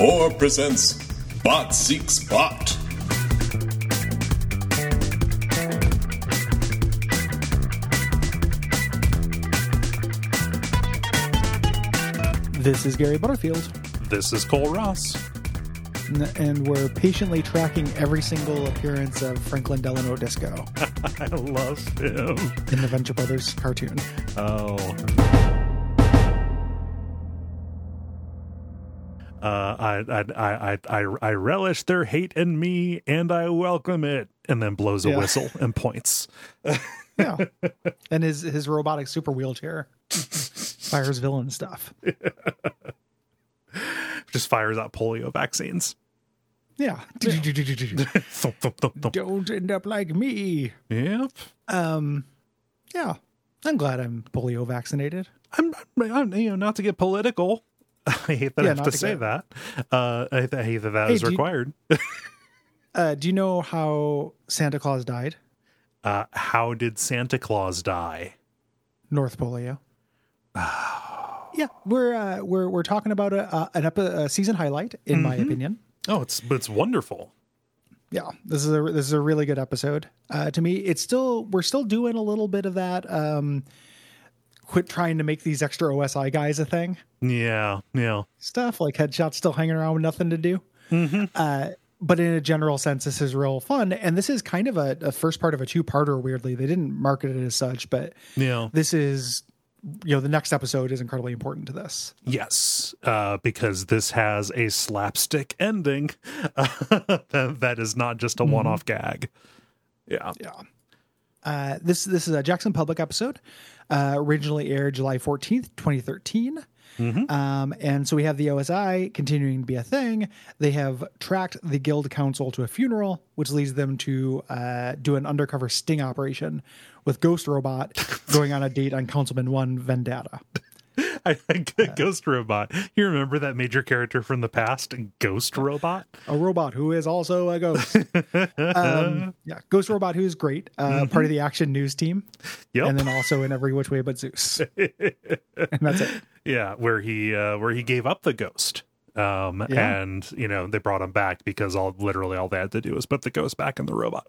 or presents Bot Seeks Bot. This is Gary Butterfield, This is Cole Ross. n- and we're patiently tracking every single appearance of Franklin Delano Disco I love him. in the Venture Brothers cartoon. Oh. I, I, I, I, I, I relish their hate in me and I welcome it. And then blows a whistle and points. Yeah, and his his robotic super wheelchair fires villain stuff. Just fires out polio vaccines. Yeah, don't end up like me. Yep. Um, yeah, I'm glad I'm polio vaccinated. I'm, I'm, you know, not to get political. I hate that Yeah, I have to say that. Uh, I, I hate that that Hey, is do you- required. Uh, do you know how Santa Claus died? Uh, how did Santa Claus die? North Polio. yeah, we're uh, we're we're talking about a, a an epi- a season highlight, in my opinion. Oh, it's it's wonderful. Yeah, this is a this is a really good episode. Uh, to me, it's still we're still doing a little bit of that. Um, quit trying to make these extra OSI guys a thing Yeah, yeah. stuff like headshots still hanging around with nothing to do. Uh, but in a general sense, this is real fun, and this is kind of a, a first part of a two parter. Weirdly, they didn't market it as such, but Yeah. this is you know the next episode is incredibly important to this. Yes, uh, because this has a slapstick ending that, that is not just a one-off gag. Yeah. Yeah. Uh, this this is a Jackson Publick episode. Uh, originally aired July fourteenth, twenty thirteen. Um, and so we have the OSI continuing to be a thing. They have tracked the guild council to a funeral, which leads them to uh, do an undercover sting operation with Ghost Robot going on a date on Councilman One Vendetta. I, I, Ghost Robot. You remember that major character from the past, Ghost Robot? a robot who is also a ghost. um, yeah, Ghost Robot, who is great, uh, part of the Action News team, Yep. and then also in Every Which Way But Zeus, and that's it. yeah, where he uh, where he gave up the ghost. Um, Yeah. and you know they brought him back because all literally all they had to do was put the ghost back in the robot.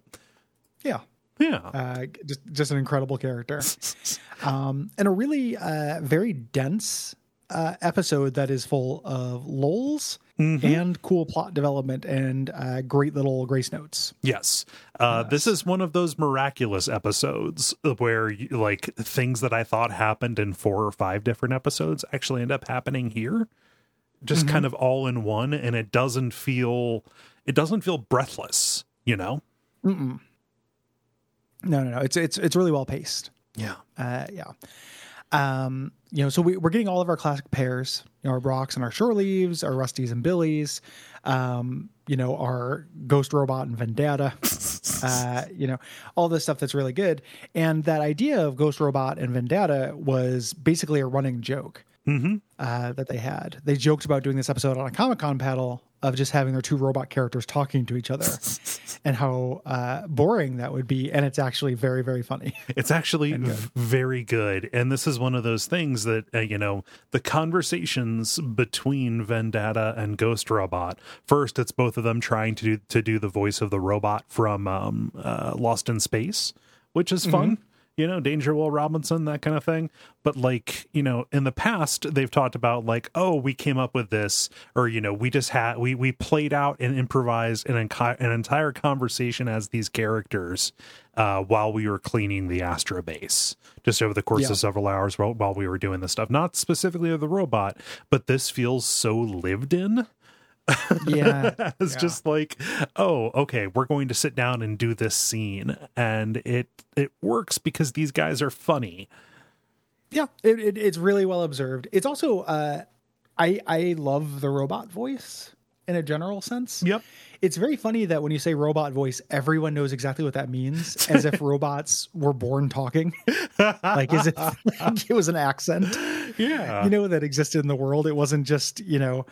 Yeah, Yeah. uh, just just an incredible character, um, and a really uh, very dense uh, episode that is full of lulls and cool plot development and uh, great little grace notes. Yes. Uh, This is one of those miraculous episodes where, you- like, things that I thought happened in four or five different episodes actually end up happening here, just kind of all in one, and it doesn't feel it doesn't feel breathless. You know? No, no, no, it's it's it's really well paced. Yeah. Uh, yeah. Um, you know, so we, we're getting all of our classic pairs, you know, our Brocks and our Shore Leaves, our Rusties and Billies, um, you know, our Ghost Robot and Vendetta, uh, you know, all this stuff that's really good. And that idea of Ghost Robot and Vendetta was basically a running joke uh, that they had. They joked about doing this episode on a Comic Con panel of just having their two robot characters talking to each other and how uh, boring that would be. And it's actually very, very funny. It's actually v- very good. And this is one of those things that, uh, you know, the conversations between Vendetta and Ghost Robot. First, it's both of them trying to do, to do the voice of the robot from um, uh, Lost in Space, which is fun. You know, Danger Will Robinson, that kind of thing. But, like, you know, in the past, they've talked about, like, oh, we came up with this, or, you know, we just had, we, we played out and improvised an, enci- an entire conversation as these characters uh, while we were cleaning the Astra base, just over the course Yeah. of several hours while, while we were doing this stuff. Not specifically of the robot, but this feels so lived in. Yeah. It's Yeah. just like, oh, okay, we're going to sit down and do this scene, and it it works because these guys are funny. Yeah, it, it, it's really well observed. It's also, uh, I I love the robot voice in a general sense. Yep. It's very funny that when you say robot voice, everyone knows exactly what that means, as if robots were born talking. like, as if like it was an accent, Yeah. you know, that existed in the world. It wasn't just, you know,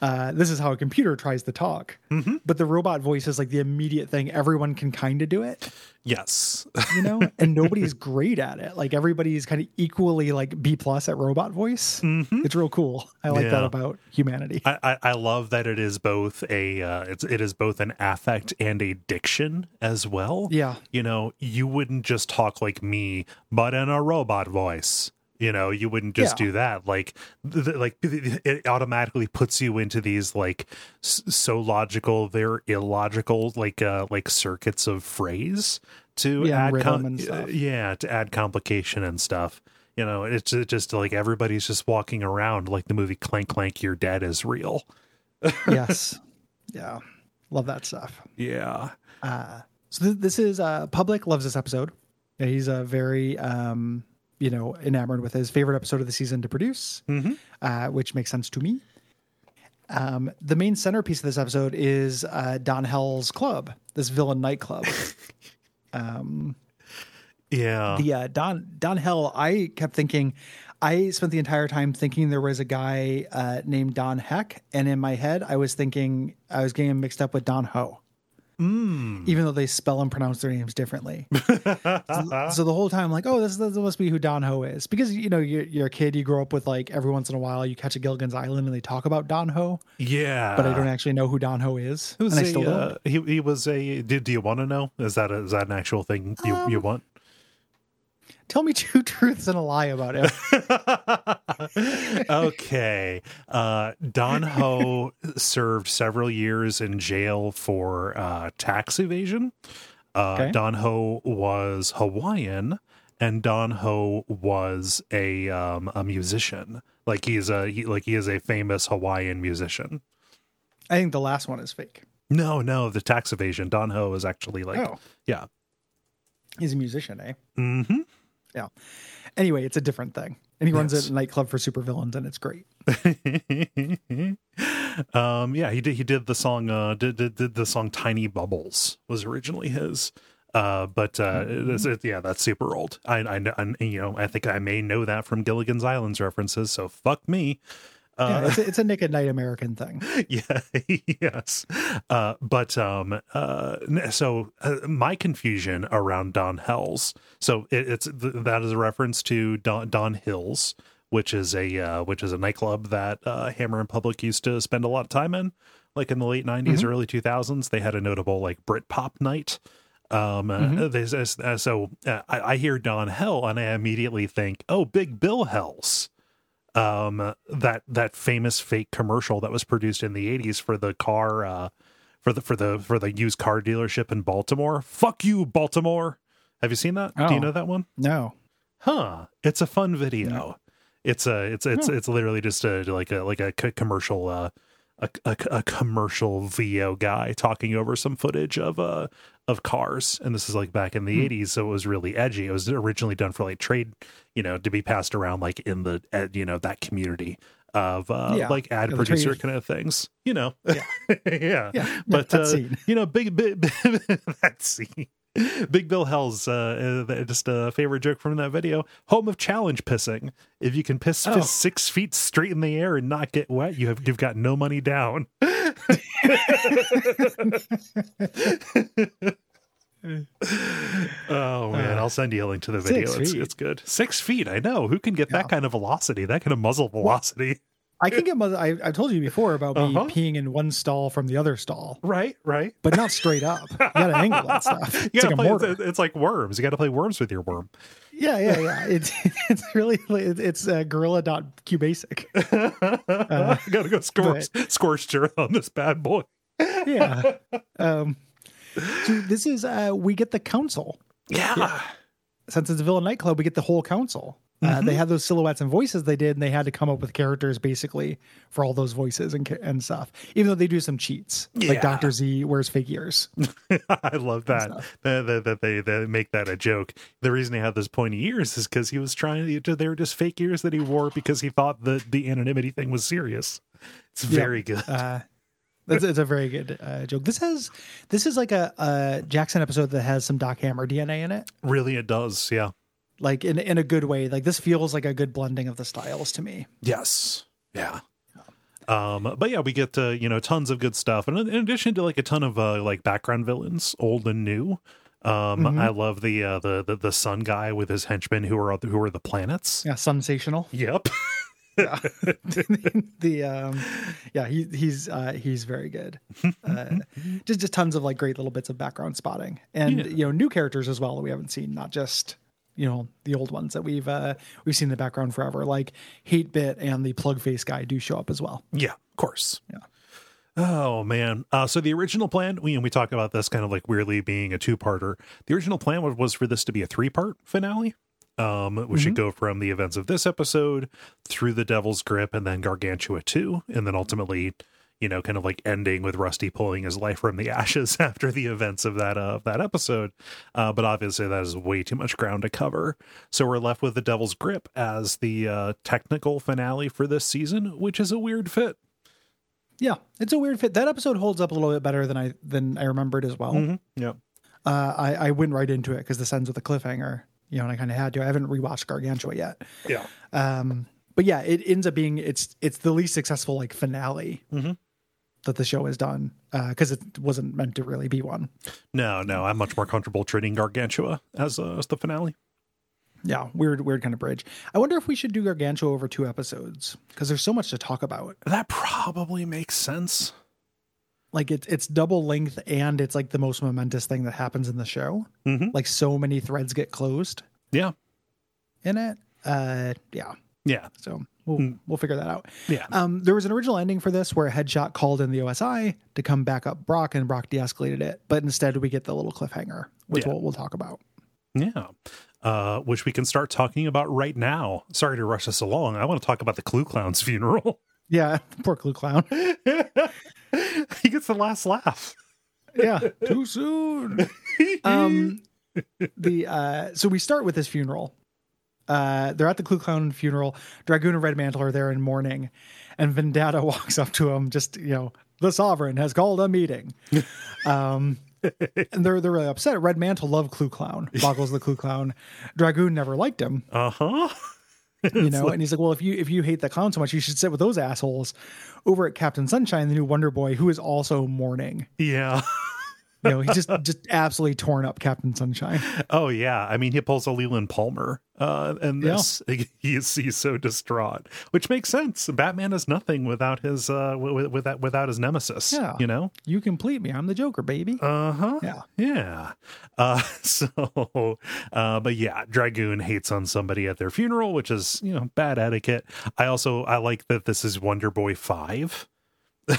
uh, this is how a computer tries to talk. Mm-hmm. But the robot voice is like the immediate thing. Everyone can kind of do it, Yes. you know, and nobody's great at it. Like everybody's kind of equally like B plus at robot voice. It's real cool. I like that Mm-hmm. About humanity. I, I, I love that it is both a uh, it's it is both an affect and a diction as well. Yeah. You know, you wouldn't just talk like me, but in a robot voice. You know, you wouldn't just Yeah. do that. Like, th- like it automatically puts you into these like s- so logical, they're illogical, like uh like circuits of phrase to Yeah, add com- and stuff. yeah to add complication and stuff. You know, it's just like everybody's just walking around like the movie Clank Clank, Your dead is Real. yes. Yeah. Love that stuff. Yeah. uh So th- this is uh Publick loves this episode. Yeah, He's a very um you know enamored with his favorite episode of the season to produce, uh, which makes sense to me. Um, the main centerpiece of this episode is uh, Don Hell's club, this villain nightclub. Yeah. the uh, Don Don Hell. I kept thinking, I spent the entire time thinking there was a guy uh, named Don Heck, and in my head, I was thinking I was getting him mixed up with Don Ho. Hmm. Even though they spell and pronounce their names differently, so, so the whole time, I'm like, oh, this, this must be who Don Ho is, because you know you're, you're a kid, you grow up with like every once in a while you catch a Gilligan's Island and they talk about Don Ho, yeah. but I don't actually know who Don Ho is, was and I a, still don't. uh, he, he was a. Do, do you want to know? Is that a, is that an actual thing you, Um, you want? Tell me two truths and a lie about him. okay. Uh, Don Ho served several years in jail for uh, tax evasion. Uh, Okay. Don Ho was Hawaiian, and Don Ho was a um, a musician. Like he's a he, like he is a famous Hawaiian musician. I think the last one is fake. No, no, the tax evasion. Don Ho is actually like Oh. yeah. He's a musician, eh? Mm-hmm. Yeah. Anyway, it's a different thing. And he runs Yes. a nightclub for supervillains and it's great. um yeah he did he did the song uh did, did, did the song tiny bubbles was originally his uh but uh it's, it, yeah that's super old I, I know I, you know i think i may know that from gilligan's islands references so fuck me yeah, it's a, it's a Nick at Night American thing. yeah yes. Uh but um uh so uh, my confusion around don hells. So it, it's th- that is a reference to don don hills which is a uh which is a nightclub that uh hammer and Publick used to spend a lot of time in like in the late 90s early 2000s they had a notable like brit pop night. Um uh, uh, so uh, I, I hear don hell and i immediately think oh big bill hells um that that famous fake commercial that was produced in the 80s for the car uh for the for the for the used car dealership in Baltimore. Fuck you Baltimore. Have you seen that? Do Oh. you know that one? No. Huh. It's a fun video. It's a it's it's it's literally just a like a like a c- commercial uh a, a, a commercial VO guy talking over some footage of uh of cars and this is like back in the 80s so it was really edgy. It was originally done for like trade you know to be passed around like in the you know that community of uh Yeah. like ad Yeah, producer kind of things you know? Yeah. yeah. Yeah, but uh, you know big big that scene Big Bill Hell's uh, uh, just a favorite joke from that video. Home of challenge pissing. If you can piss, Oh. piss six feet straight in the air and not get wet, you have you've got no money down. oh man, I'll send you a link to the video. Uh, It's, it's good. Six feet. I know. Who can get Yeah. that kind of velocity? That kind of muzzle velocity. I can get mother. I, I told you before about me Uh-huh. peeing in one stall from the other stall, Right. Right. but not straight up. You gotta angle that stuff. You It's like a play, mortar. it's, it's like worms. You got to play worms with your worm. Yeah, yeah, yeah. It's it's really it's uh, gorilla.qbasic. I gotta go scorch, scorched earth on this bad boy. Yeah. Um, so this is uh, we get the council. Yeah. since it's a villain nightclub, we get the whole council. Uh, they had those silhouettes and voices they did, and they had to come up with characters basically for all those voices and and stuff. Even though they do some cheats, Yeah. like Doctor Z wears fake ears. I love that. That, that, they, they make that a joke. The reason he had those pointy ears is because he was trying to, they were just fake ears that he wore because he thought that the anonymity thing was serious. It's very good. Uh, that's it's a very good uh, joke. This has this is like a, a Jackson episode that has some Doc Hammer DNA in it, really, it does. Yeah. Like in in a good way. Like this feels like a good blending of the styles to me. Yes. Yeah. Um, but yeah, we get uh, you know tons of good stuff, and in in addition to like a ton of uh, like background villains, old and new. Um, Mm-hmm. I love the, uh, the the the sun guy with his henchmen who are who are the planets. Yeah, sensational. Yep. Yeah. The um yeah he he's uh he's very good uh just just tons of like great little bits of background spotting and Yeah. you know new characters as well that we haven't seen not just you know the old ones that we've uh we've seen in the background forever like hate bit and the plug face guy do show up as well Yeah, of course. Yeah. Oh man. Uh, so the original plan, we we talk about this kind of like weirdly being a two-parter. The original plan was, was for this to be a three-part finale. Um, we should go from the events of this episode through the Devil's Grip and then Gargantua 2, and then ultimately, you know, kind of like ending with Rusty pulling his life from the ashes after the events of that uh, of that episode. Uh, but obviously, that is way too much ground to cover. So we're left with the Devil's Grip as the uh, technical finale for this season, which is a weird fit. yeah it's a weird fit that episode holds up a little bit better than i than i remembered as well Yeah. uh i i went right into it because this ends with a cliffhanger you know and i kind of had to i haven't rewatched gargantua yet Yeah. Um, but yeah, it ends up being it's it's the least successful like finale Mhm. That the show has done because it wasn't meant to really be one. No, no, I'm much more comfortable treating Gargantua as, uh, as the finale. Yeah, weird, weird kind of bridge. I wonder if we should do Gargantua over two episodes because there's so much to talk about. That probably makes sense. Like it's it's double length and it's like the most momentous thing that happens in the show. Mhm. Like so many threads get closed Yeah. in it. Uh, yeah. Yeah. So we'll we'll figure that out. Yeah. Um, there was an original ending for this where a Headshot called in the OSI to come back up Brock, and Brock de-escalated it. But instead, we get the little cliffhanger, which Yeah. we'll, we'll talk about. Yeah. Uh, which we can start talking about right now. Sorry to rush us along. I want to talk about the Clue Clown's funeral. Yeah, poor Clue Clown. he gets the last laugh. yeah, too soon. um, the uh, so we start with this funeral. Uh, they're at the Clue Clown funeral. Dragoon and Red Mantle are there in mourning, and Vendetta walks up to him. Just you know, the Sovereign has called a meeting. Um, and they're they're really upset. Red Mantle loved Clue Clown. Boggles the Clue Clown. Dragoon never liked him. Uh huh. you know and he's like well if you if you hate the clown so much you should sit with those assholes over at captain sunshine the new wonder boy who is also mourning Yeah. you know he's just just absolutely torn up captain sunshine Oh yeah. I mean, he pulls a Leland Palmer. Uh, and Yeah. this he is he's so distraught, which makes sense. Batman is nothing without his uh with, with that without his nemesis. Yeah. You know. you complete me i'm the joker baby Uh huh. yeah Yeah. Uh, so, uh, but yeah, Dragoon hates on somebody at their funeral, which is, you know, bad etiquette. I also, I like that this is Wonder Boy 5.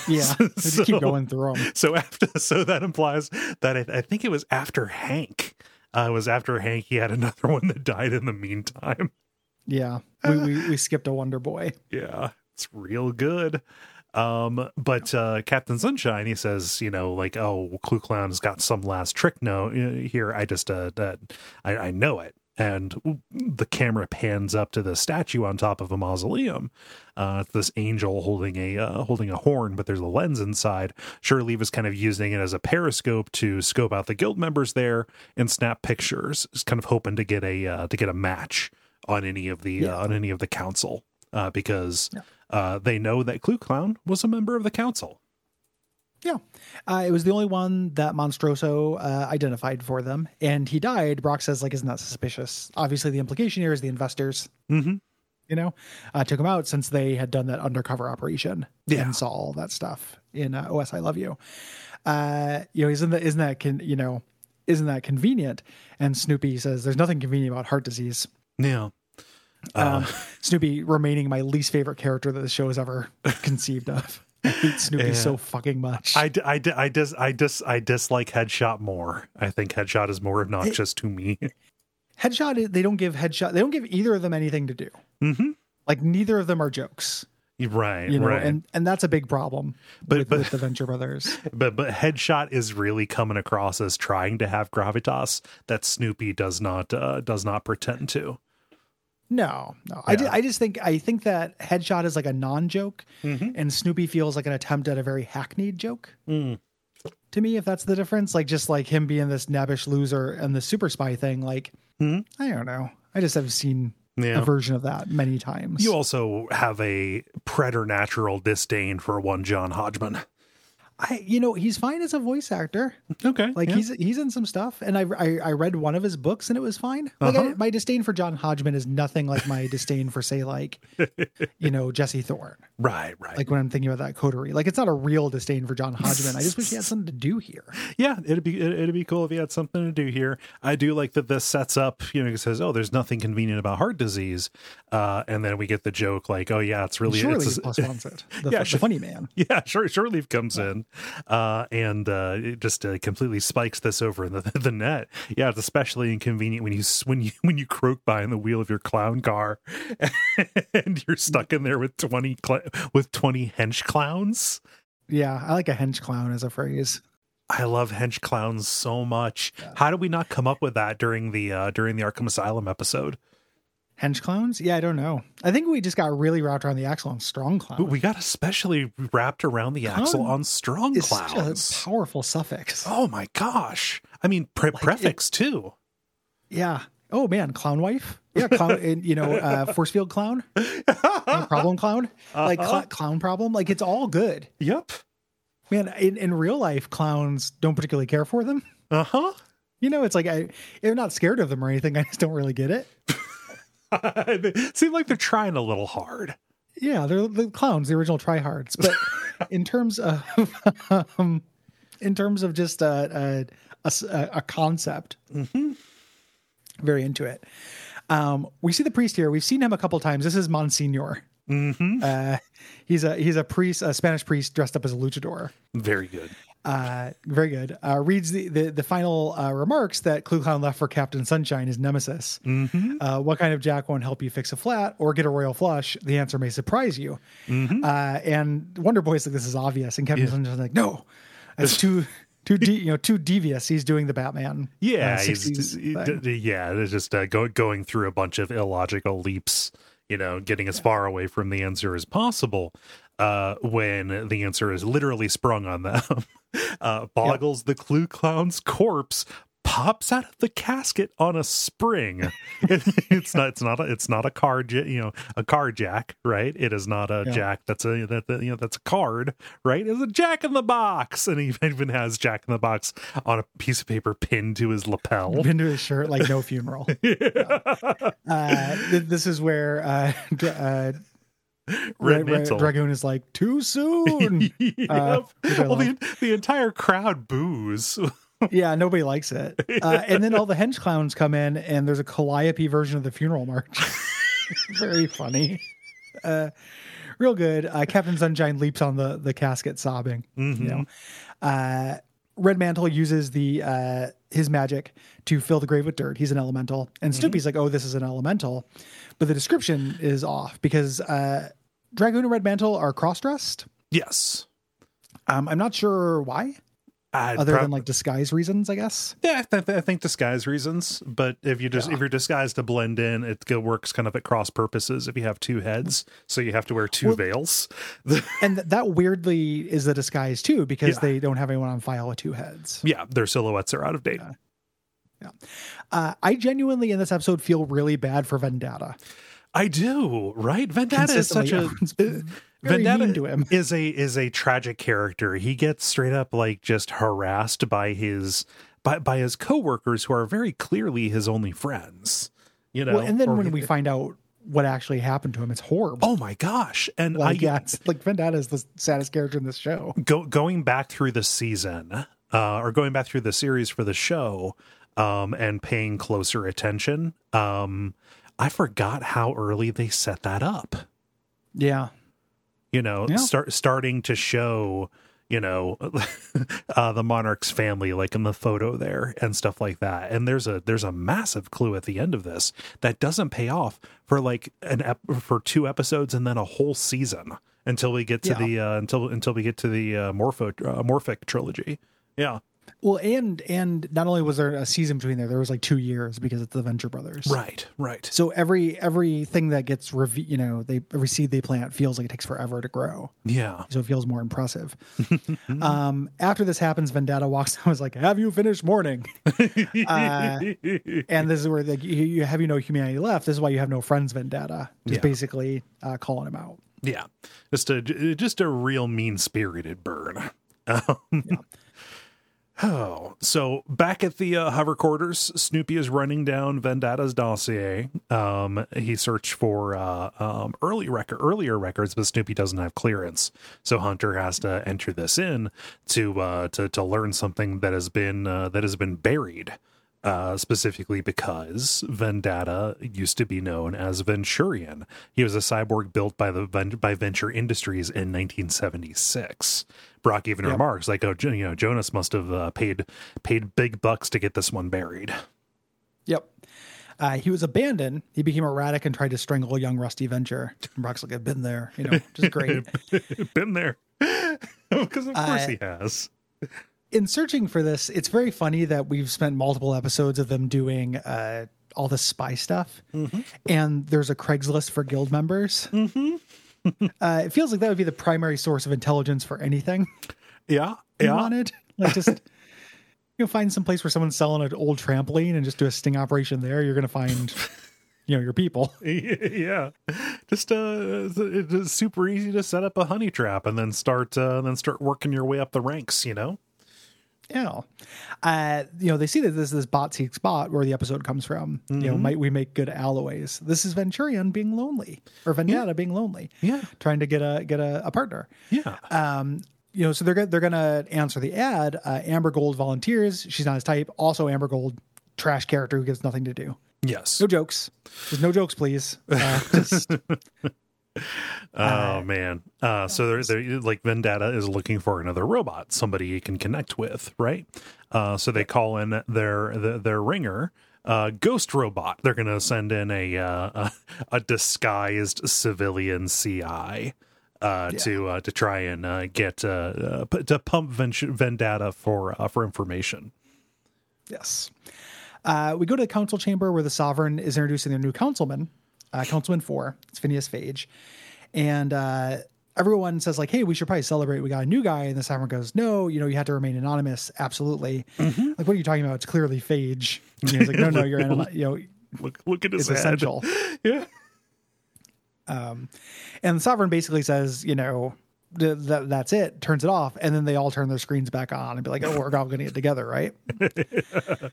Yeah they just So- keep going through them So after, so that implies that I, I think it was after Hank. Uh, it was after Hank. He had another one that died in the meantime. yeah we, we we skipped a wonder boy Yeah, it's real good. Um, but uh, Captain Sunshine, he says, you know, like, oh, Clue Clown's got some last trick. No, uh, here, I just, uh, that I, I know it. And the camera pans up to the statue on top of a mausoleum. Uh, it's this angel holding a uh, holding a horn, but there's a lens inside. Shirley was kind of using it as a periscope to scope out the guild members there and snap pictures. Is kind of hoping to get a uh, to get a match on any of the Yeah. uh, on any of the council uh, because uh, they know that Clue Clown was a member of the council. Yeah uh, it was the only one that monstroso uh, identified for them and he died brock says like isn't that suspicious obviously the implication here is the investors Mm-hmm. you know, uh, took him out since they had done that undercover operation Yeah. and saw all that stuff in uh, OS I Love You. Uh, you know, isn't that isn't that con- you know, isn't that convenient? And Snoopy says there's nothing convenient about heart disease. Yeah. Um, Snoopy remaining my least favorite character that the show has ever conceived of. I hate Snoopy so fucking much. I, d- I, d- I, dis- I, dis- I dislike Headshot more. I think Headshot is more obnoxious to me. Headshot, they don't give Headshot, they don't give either of them anything to do. mm-hmm. Like neither of them are jokes, Right, you know, right. and and that's a big problem But- with, but- with the Venture Brothers. but but Headshot is really coming across as trying to have gravitas that Snoopy does not uh, does not pretend to. No, no. I, Yeah. ju- I just think I think that Headshot is like a non-joke, Mhm. and Snoopy feels like an attempt at a very hackneyed joke. Mm. To me, if that's the difference, like just like him being this nabbish loser and the super spy thing, like Mhm. I don't know. I just have seen Yeah. a version of that many times. You also have a preternatural disdain for one John Hodgman. I, you know, he's fine as a voice actor. Okay. Like yeah. he's he's in some stuff, and I, I I read one of his books and it was fine. Like Uh-huh. I, my disdain for John Hodgman is nothing like my disdain for say like, you know, Jesse Thorn. right, right. Like when I'm thinking about that coterie, like it's not a real disdain for John Hodgman. I just wish he had something to do here. yeah, it'd be it, it'd be cool if he had something to do here. I do like that this sets up, you know, it says, "Oh, there's nothing convenient about heart disease," uh, and then we get the joke like, "Oh yeah, it's really Surely it's, wants it. The, Yeah, the sure. funny man. yeah, sure. Shore Leave comes in, uh, and uh, it just uh, completely spikes this over in the, the net. Yeah, it's especially inconvenient when you when you when you croak behind the wheel of your clown car, and you're stuck in there with twenty cl- with twenty hench clowns. Yeah, I like a hench clown as a phrase. I love hench clowns so much. How did we not come up with that during the uh, during the Arkham Asylum episode? Hench clones? Yeah, I don't know. I think we just got really wrapped around the axle on strong clown. We got especially wrapped around the axle on strong it's such a powerful suffix. Oh my gosh! I mean, pre- prefix too. Yeah. Oh man, clown wife. Yeah, clown. and, you know, uh, force field clown, No problem clown, like Uh-huh. cl- clown problem. Like it's all good. Yep. Man, in, in real life, clowns don't particularly care for them. Uh huh. You know, it's like I, they're not scared of them or anything. I just don't really get it. they seem like they're trying a little hard. Yeah, they're the clowns, the original tryhards. But in terms of, um, in terms of just a a concept, very into it. Um, we see the priest here. We've seen him a couple times. This is Monsignor. Mm-hmm. Uh, he's a he's a priest, a Spanish priest dressed up as a luchador. Very good. Uh, very good. Uh, reads the the, the final uh, remarks that Clue left for Captain Sunshine, is nemesis. Mm-hmm. Uh, what kind of jack won't help you fix a flat or get a royal flush? The answer may surprise you. Mm-hmm. Uh, and Wonder Boy's like, this is obvious, and Captain Sunshine's like, no, that's too too de- you know too devious. He's doing the Batman. Yeah, uh, he's, he- yeah, it's just uh, go, going through a bunch of illogical leaps. You know, getting as far away from the answer as possible. Uh, when the answer is literally sprung on them, uh, Boggles the Clue Clown's corpse pops out of the casket on a spring. It- it's not. It's not. A, it's not a card. ja- You know, a card jack, right? It is not a Yeah. jack. That's a that, that you know that's a card, right? It's a Jack in the Box, and he even has Jack in the Box on a piece of paper pinned to his lapel. into his shirt like no funeral. uh, th- this is where uh, uh, Red Ra- Ra- Dragoon is like too soon. Yep. Uh, which I well, the, the entire crowd boos. yeah, nobody likes it. Uh, and then all the hench clowns come in, and there's a Calliope version of the funeral march. Very funny. Uh, real good. Uh, Captain Sunshine leaps on the the casket, sobbing. You know, uh, Red Mantle uses the uh, his magic to fill the grave with dirt. He's an elemental, and Snoopy's like, "Oh, this is an elemental," but the description is off because uh, Dragoon and Red Mantle are cross dressed. yes. Um, I'm not sure why, I'd other prob- than like disguise reasons, I guess. yeah, I, th- I think disguise reasons. But if you just if you're disguised to blend in, it works kind of at cross purposes. If you have two heads, so you have to wear two Well- veils. And that weirdly is a disguise too, because Yeah. they don't have anyone on file with two heads. yeah, their silhouettes are out of date. Yeah. Uh, I genuinely in this episode feel really bad for Vendetta. I do, right? Vendetta is such a very Vendetta to him. is a is a tragic character. He gets straight up like just harassed by his by by his coworkers who are very clearly his only friends. You know, Well, and then or- when we find out what actually happened to him, it's horrible. oh my gosh, and like I yeah, it's like Vendetta is the saddest character in this show. go going back through the season uh, or going back through the series for the show um, and paying closer attention. Um, I forgot how early they set that up. Yeah, you know Yeah. start starting to show you know uh the monarch's family like in the photo there and stuff like that and there's a there's a massive clue at the end of this that doesn't pay off for like an ep- for two episodes and then a whole season until we get to Yeah. the uh until until we get to the uh morpho uh, morphic trilogy yeah Well, and and not only was there a season between there, there was like two years because it's the Venture Brothers. Right, right. So every everything that gets reve- you know, they every seed they plant feels like it takes forever to grow. Yeah. So it feels more impressive. um, after this happens, Vendetta walks and was like, Have you finished mourning? uh, and this is where like you, you have you no humanity left. This is why you have no friends, Vendetta. Just Yeah. basically uh, calling him out. Yeah, just a just a real mean spirited bird. Um, Oh, so back at the uh, hover quarters, Snoopy is running down Vendetta's dossier. Um, he searched for uh, um, early record, earlier records, but Snoopy doesn't have clearance, so Hunter has to enter this in to uh, to to learn something that has been uh, that has been buried. Uh, specifically because Vendetta used to be known as Venturian. He was a cyborg built by the by Venture Industries in 1976. Brock even remarks, like, "Oh, you know, Jonas must have uh, paid paid big bucks to get this one buried." Yep. Uh, he was abandoned. He became erratic and tried to strangle young Rusty Venture. And Brock's like, I've been there, you know, just great. Been there, because of course Uh, he has. In searching for this, it's very funny that we've spent multiple episodes of them doing uh, all this spy stuff, and there's a Craigslist for guild members. uh, it feels like that would be the primary source of intelligence for anything Yeah, you yeah, wanted. Like just you know, find some place where someone's selling an old trampoline and just do a sting operation there. You're going to find, you know, your people. yeah. Just uh, it's super easy to set up a honey trap and then start uh, then start working your way up the ranks. You know. Yeah. Uh, you know, they see that this is this bot seeks bot where the episode comes from. You know, might we make good alloys? This is Venturian being lonely or Vendetta being lonely. Yeah. Trying to get a get a, a partner. Yeah. Um, you know, so they're they're gonna answer the ad. Uh, Amber Gold volunteers. She's not his type. Also, Amber Gold, trash character who gets nothing to do. yes. No jokes. There's no jokes, please. Uh, just, Oh man. Uh, so they're, they're like Vendetta is looking for another robot, somebody he can connect with, right? Uh, so they call in their their, their ringer, uh, Ghost Robot. They're going to send in a, uh, a a disguised civilian CI. Uh, to uh, to try and uh, get uh, uh, to pump Vendetta for uh, for information. Yes. Uh, we go to the council chamber where the sovereign is introducing their new councilman, uh, Councilman Four. It's Phineas Phage, and uh, everyone says like, "Hey, we should probably celebrate. We got a new guy." And the sovereign goes, "No, you know, you have to remain anonymous. Absolutely. Like, what are you talking about? It's clearly Phage." And he's like, "No, no, you're anony- you know, Look look at his it's head. essential." Yeah. Um, and the sovereign basically says, "You know." Th- That, that's it. Turns it off, and then they all turn their screens back on and be like, "Oh, we're all going to get together, right?"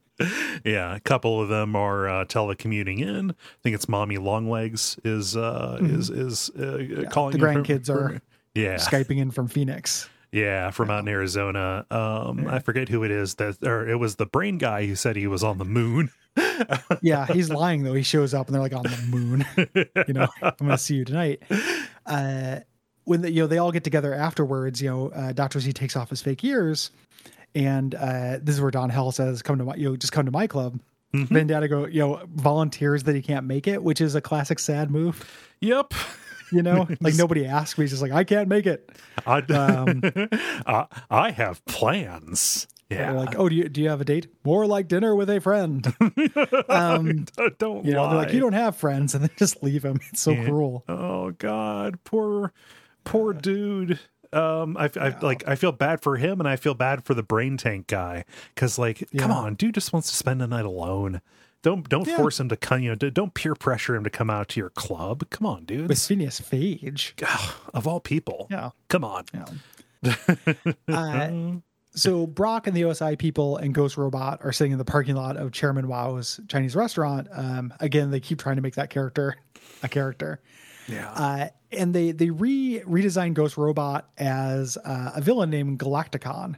Yeah, a couple of them are uh, telecommuting in. I think it's Mommy Longlegs is uh, is is uh, calling. Mm-hmm. the in from- grandkids are yeah, Skyping in from Phoenix. yeah, from out in Arizona. Um, I forget who it is that, or it was the brain guy who said he was on the moon. yeah, he's lying though. He shows up and they're like on the moon. you know, I'm gonna see you tonight. Uh, when the, you know they all get together afterwards, you know, uh, Doctor Z takes off his fake ears, and uh, this is where Don Hell says, "Come to my, you know, just come to my club." Vendetta go, you know, volunteers that he can't make it, which is a classic sad move. Yep. You know, like nobody asked me. He's just like, I can't make it. I, Um, I, I have plans. They're Yeah. like, oh, do you do you have a date? More like dinner with a friend. um, don't you know, lie. they're like, you don't have friends, and then just leave him. It's so cruel. Oh God, poor, poor dude. Um, I, I like I feel bad for him, and I feel bad for the brain tank guy because, like, come on, dude, just wants to spend the night alone. Don't don't Yeah. force him to come. You know, don't peer pressure him to come out to your club. Come on, dude. With Phineas Phage. of all people, Yeah. come on. Yeah. uh, so Brock and the OSI people and Ghost Robot are sitting in the parking lot of Chairman Wow's Chinese restaurant. Um, again, they keep trying to make that character a character. Yeah, Uh, and they they re redesigned Ghost Robot as uh, a villain named Galacticon,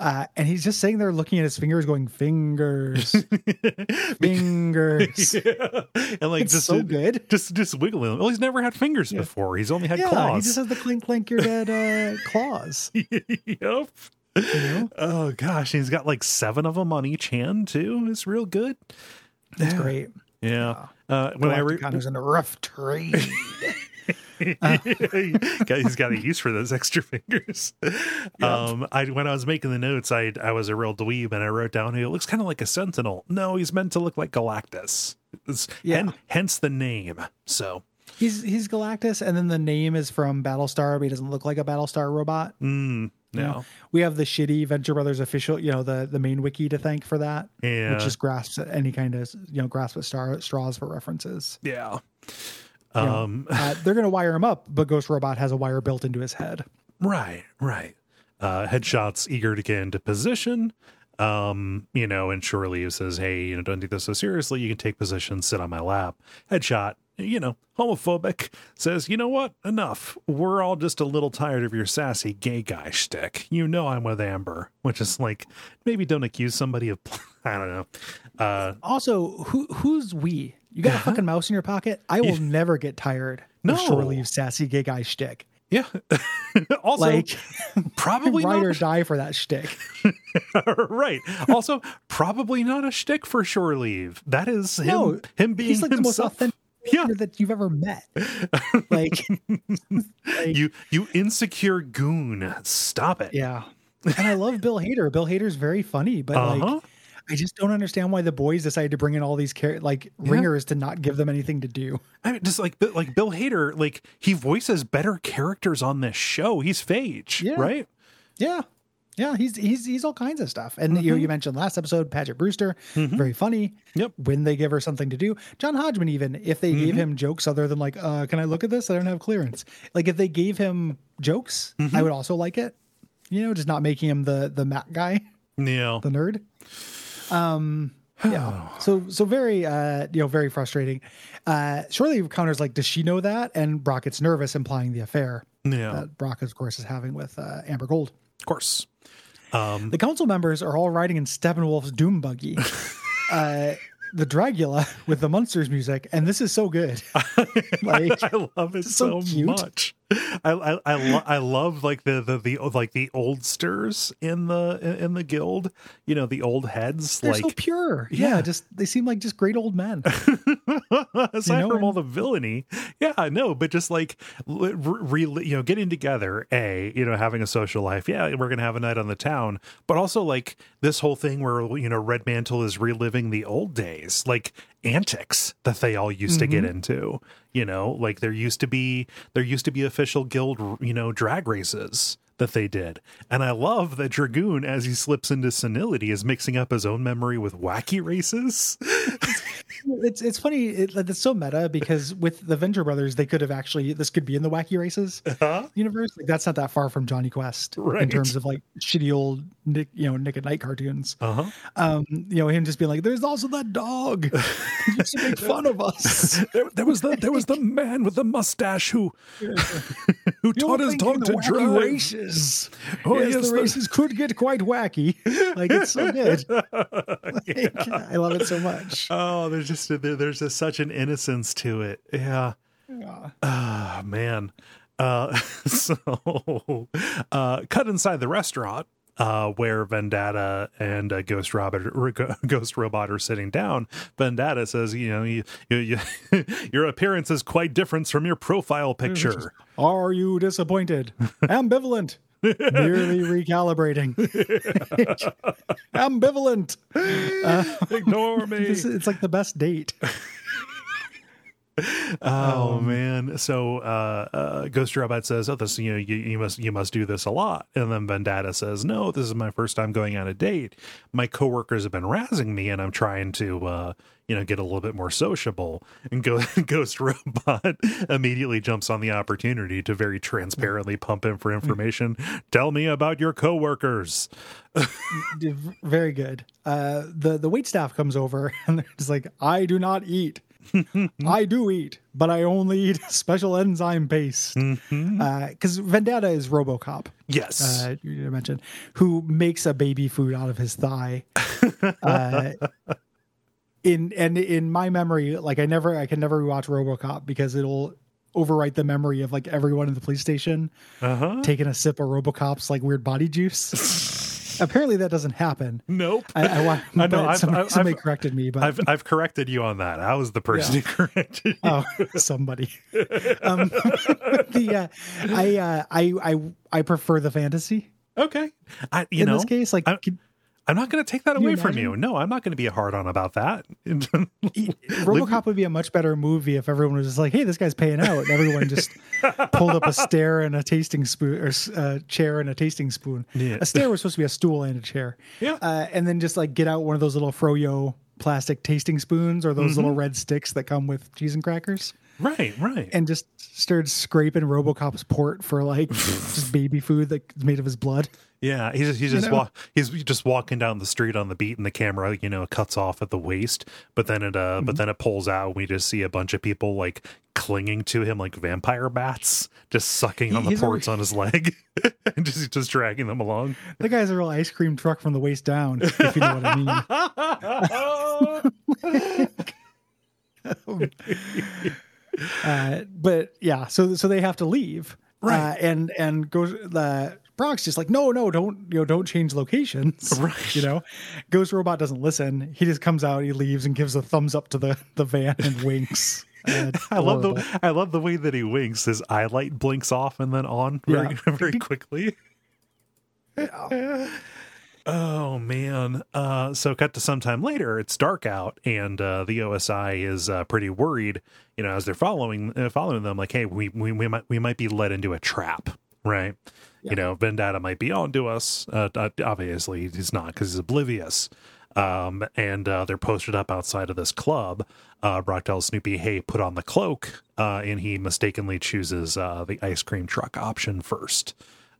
uh, and he's just sitting there looking at his fingers, going fingers, fingers. and like It's just so good. just just wiggling. Well, he's never had fingers before. He's only had Yeah, claws. he just has the clink clink your dead uh, claws. yep. Oh gosh, he's got like seven of them on each hand too. It's real good. It's great. Yeah. Uh, when I re- Galacticon is in a rough trade. He's got a use for those extra fingers. Um, I when I was making the notes, I I was a real dweeb, and I wrote down he looks kind of like a sentinel. No, he's meant to look like Galactus. It's, Yeah. hen- hence the name. So He's he's Galactus, and then the name is from Battlestar, but he doesn't look like a Battlestar robot. mm, no, know, we have the shitty Venture Brothers official, you know, the the main wiki to thank for that, yeah, which just grasps at any kind of you know grasp at star, straws for references. yeah. You know, Um, uh, they're gonna wire him up, but Ghost Robot has a wire built into his head. Right, right. Uh, headshots eager to get into position. Um, you know, and Shore Leave says, Hey, you know, don't take this so seriously. You can take position, sit on my lap. Headshot, you know, homophobic, says, You know what? Enough. We're all just a little tired of your sassy gay guy shtick. You know I'm with Amber, which is like, maybe don't accuse somebody of I don't know. Uh Also, who who's we? You got a fucking mouse in your pocket? I will never get tired No. of Shore Leave sassy gay guy shtick. yeah. also Like probably ride not or die for that shtick. right. Also, probably not a shtick for shore leave. That is him. No, him being He's like the most himself. authentic Yeah. that you've ever met. Like, like You you insecure goon. Stop it. yeah. And I love Bill Hader. Bill Hader's very funny, but Uh-huh. like I just don't understand why the boys decided to bring in all these char- like ringers to not give them anything to do. I mean, just like like Bill Hader, like he voices better characters on this show. He's Phage, Yeah. right? Yeah. Yeah, he's he's he's all kinds of stuff. And you you mentioned last episode Paget Brewster, very funny. Yep. When they give her something to do, John Hodgman even if they gave him jokes other than like, uh, can I look at this? I don't have clearance. Like if they gave him jokes, I would also like it. You know, just not making him the the Matt guy, Yeah. the nerd. Um yeah. So so very uh you know, very frustrating. Uh Shortly counters like, does she know that? And Brock gets nervous, implying the affair Yeah. that Brock, of course, is having with uh, Amber Gold. of course. Um, The council members are all riding in Steppenwolf's doom buggy. uh, the Dragula with the Munsters music, and this is so good. like, I love it so so, much. I I I, lo- I love like the, the the like the oldsters in the in the guild. You know the old heads. they're like so pure. Yeah. Yeah. just they seem like just great old men. aside know, from all the villainy yeah i know but just like li- re, re- you know getting together a you know having a social life yeah we're gonna have a night on the town but also like this whole thing where you know red mantle is reliving the old days like antics that they all used to get Mm-hmm. into you know like there used to be there used to be official guild you know drag races that they did. And I love that Dragoon, as he slips into senility, is mixing up his own memory with wacky races. it's it's funny. It, it's so meta because with the Venture Brothers, they could have actually this could be in the Wacky Races universe. Like that's not that far from Jonny Quest in terms of like shitty old Nick, you know, Nick at Night cartoons. Uh huh. Um, you know, him just being like, "There's also that dog who used to make fun of us." There, there was the there was the man with the mustache who who You're taught his dog to drive. races. Oh, yes, yes, the the- races could get quite wacky. Like it's so good. Like, I love it so much. Oh, there's just there, there's just such an innocence to it. Yeah. Yeah. Ah, man. Uh, so, uh, cut inside the restaurant. Uh, where Vendetta and uh, Ghost Robot, Ghost Robot are sitting down, Vendetta says, "You know, you, you, you, your appearance is quite different from your profile picture." Are you disappointed? Ambivalent. Merely recalibrating. Ambivalent. Ignore me. This it's like the best date. Oh man! So uh, uh, Ghost Robot says, "Oh, this you know you, you must you must do this a lot," and then Vendetta says, "No, this is my first time going on a date. My coworkers have been razzing me, and I'm trying to uh, you know get a little bit more sociable." And Go- Ghost Robot immediately jumps on the opportunity to very transparently pump in for information. Tell me about your coworkers. Very good. Uh, the the wait staff comes over and they're just like, I do not eat. I do eat, but I only eat special enzyme paste. Because Vendetta is RoboCop. Yes. uh, you mentioned, who makes a baby food out of his thigh. uh, in and in my memory, like I never, I can never watch RoboCop because it'll overwrite the memory of like everyone in the police station uh huh. taking a sip of RoboCop's like weird body juice. Apparently, that doesn't happen. Nope. I, I, I know, I've- somebody, I've- somebody I've- corrected me, but I've I've corrected you on that. I was the person Yeah. who corrected you. oh, somebody. Um, the uh, I, uh, I I I prefer the fantasy Okay. I you in know this case. Like, I- I'm not going to take that Can you away from you. No, I'm not going to be hard on about that. RoboCop would be a much better movie if everyone was just like, "Hey, this guy's paying out," and everyone just pulled up a stair and a tasting spoon, or a chair and a tasting spoon. Yeah. A stair was supposed to be a stool and a chair. Yeah. uh, and then just like get out one of those little froyo plastic tasting spoons or those Mm-hmm. little red sticks that come with cheese and crackers, right, right. and just started scraping RoboCop's port for like just baby food that's made of his blood. Yeah, he's he's just know? wa- he's just walking down the street on the beat, and the camera, you know, cuts off at the waist, but then it uh, Mm-hmm. but then it pulls out. And we just see a bunch of people like clinging to him like vampire bats, just sucking on the He's ports on his leg, and just just dragging them along. The guy's a real ice cream truck from the waist down, if you know what I mean. Uh, but yeah, so so they have to leave, Right. Uh, and and goes the Brock's just like, no, no, don't you know, don't change locations, Right. You know, Ghost Robot doesn't listen. He just comes out, he leaves, and gives a thumbs up to the the van and winks. Uh, I love the I love the way that he winks. His eye light blinks off and then on very Yeah. very quickly. Yeah. Oh man! Uh, so cut to sometime later. It's dark out, and uh, the OSI is uh, pretty worried. You know, as they're following uh, following them, like, hey, we, we we might we might be led into a trap, right? You know, Vendetta might be onto us. Uh, uh, obviously, he's not because he's oblivious. Um, and uh, they're posted up outside of this club. Uh, Brock tells Snoopy, "Hey, put on the cloak," uh, and he mistakenly chooses uh, the ice cream truck option first.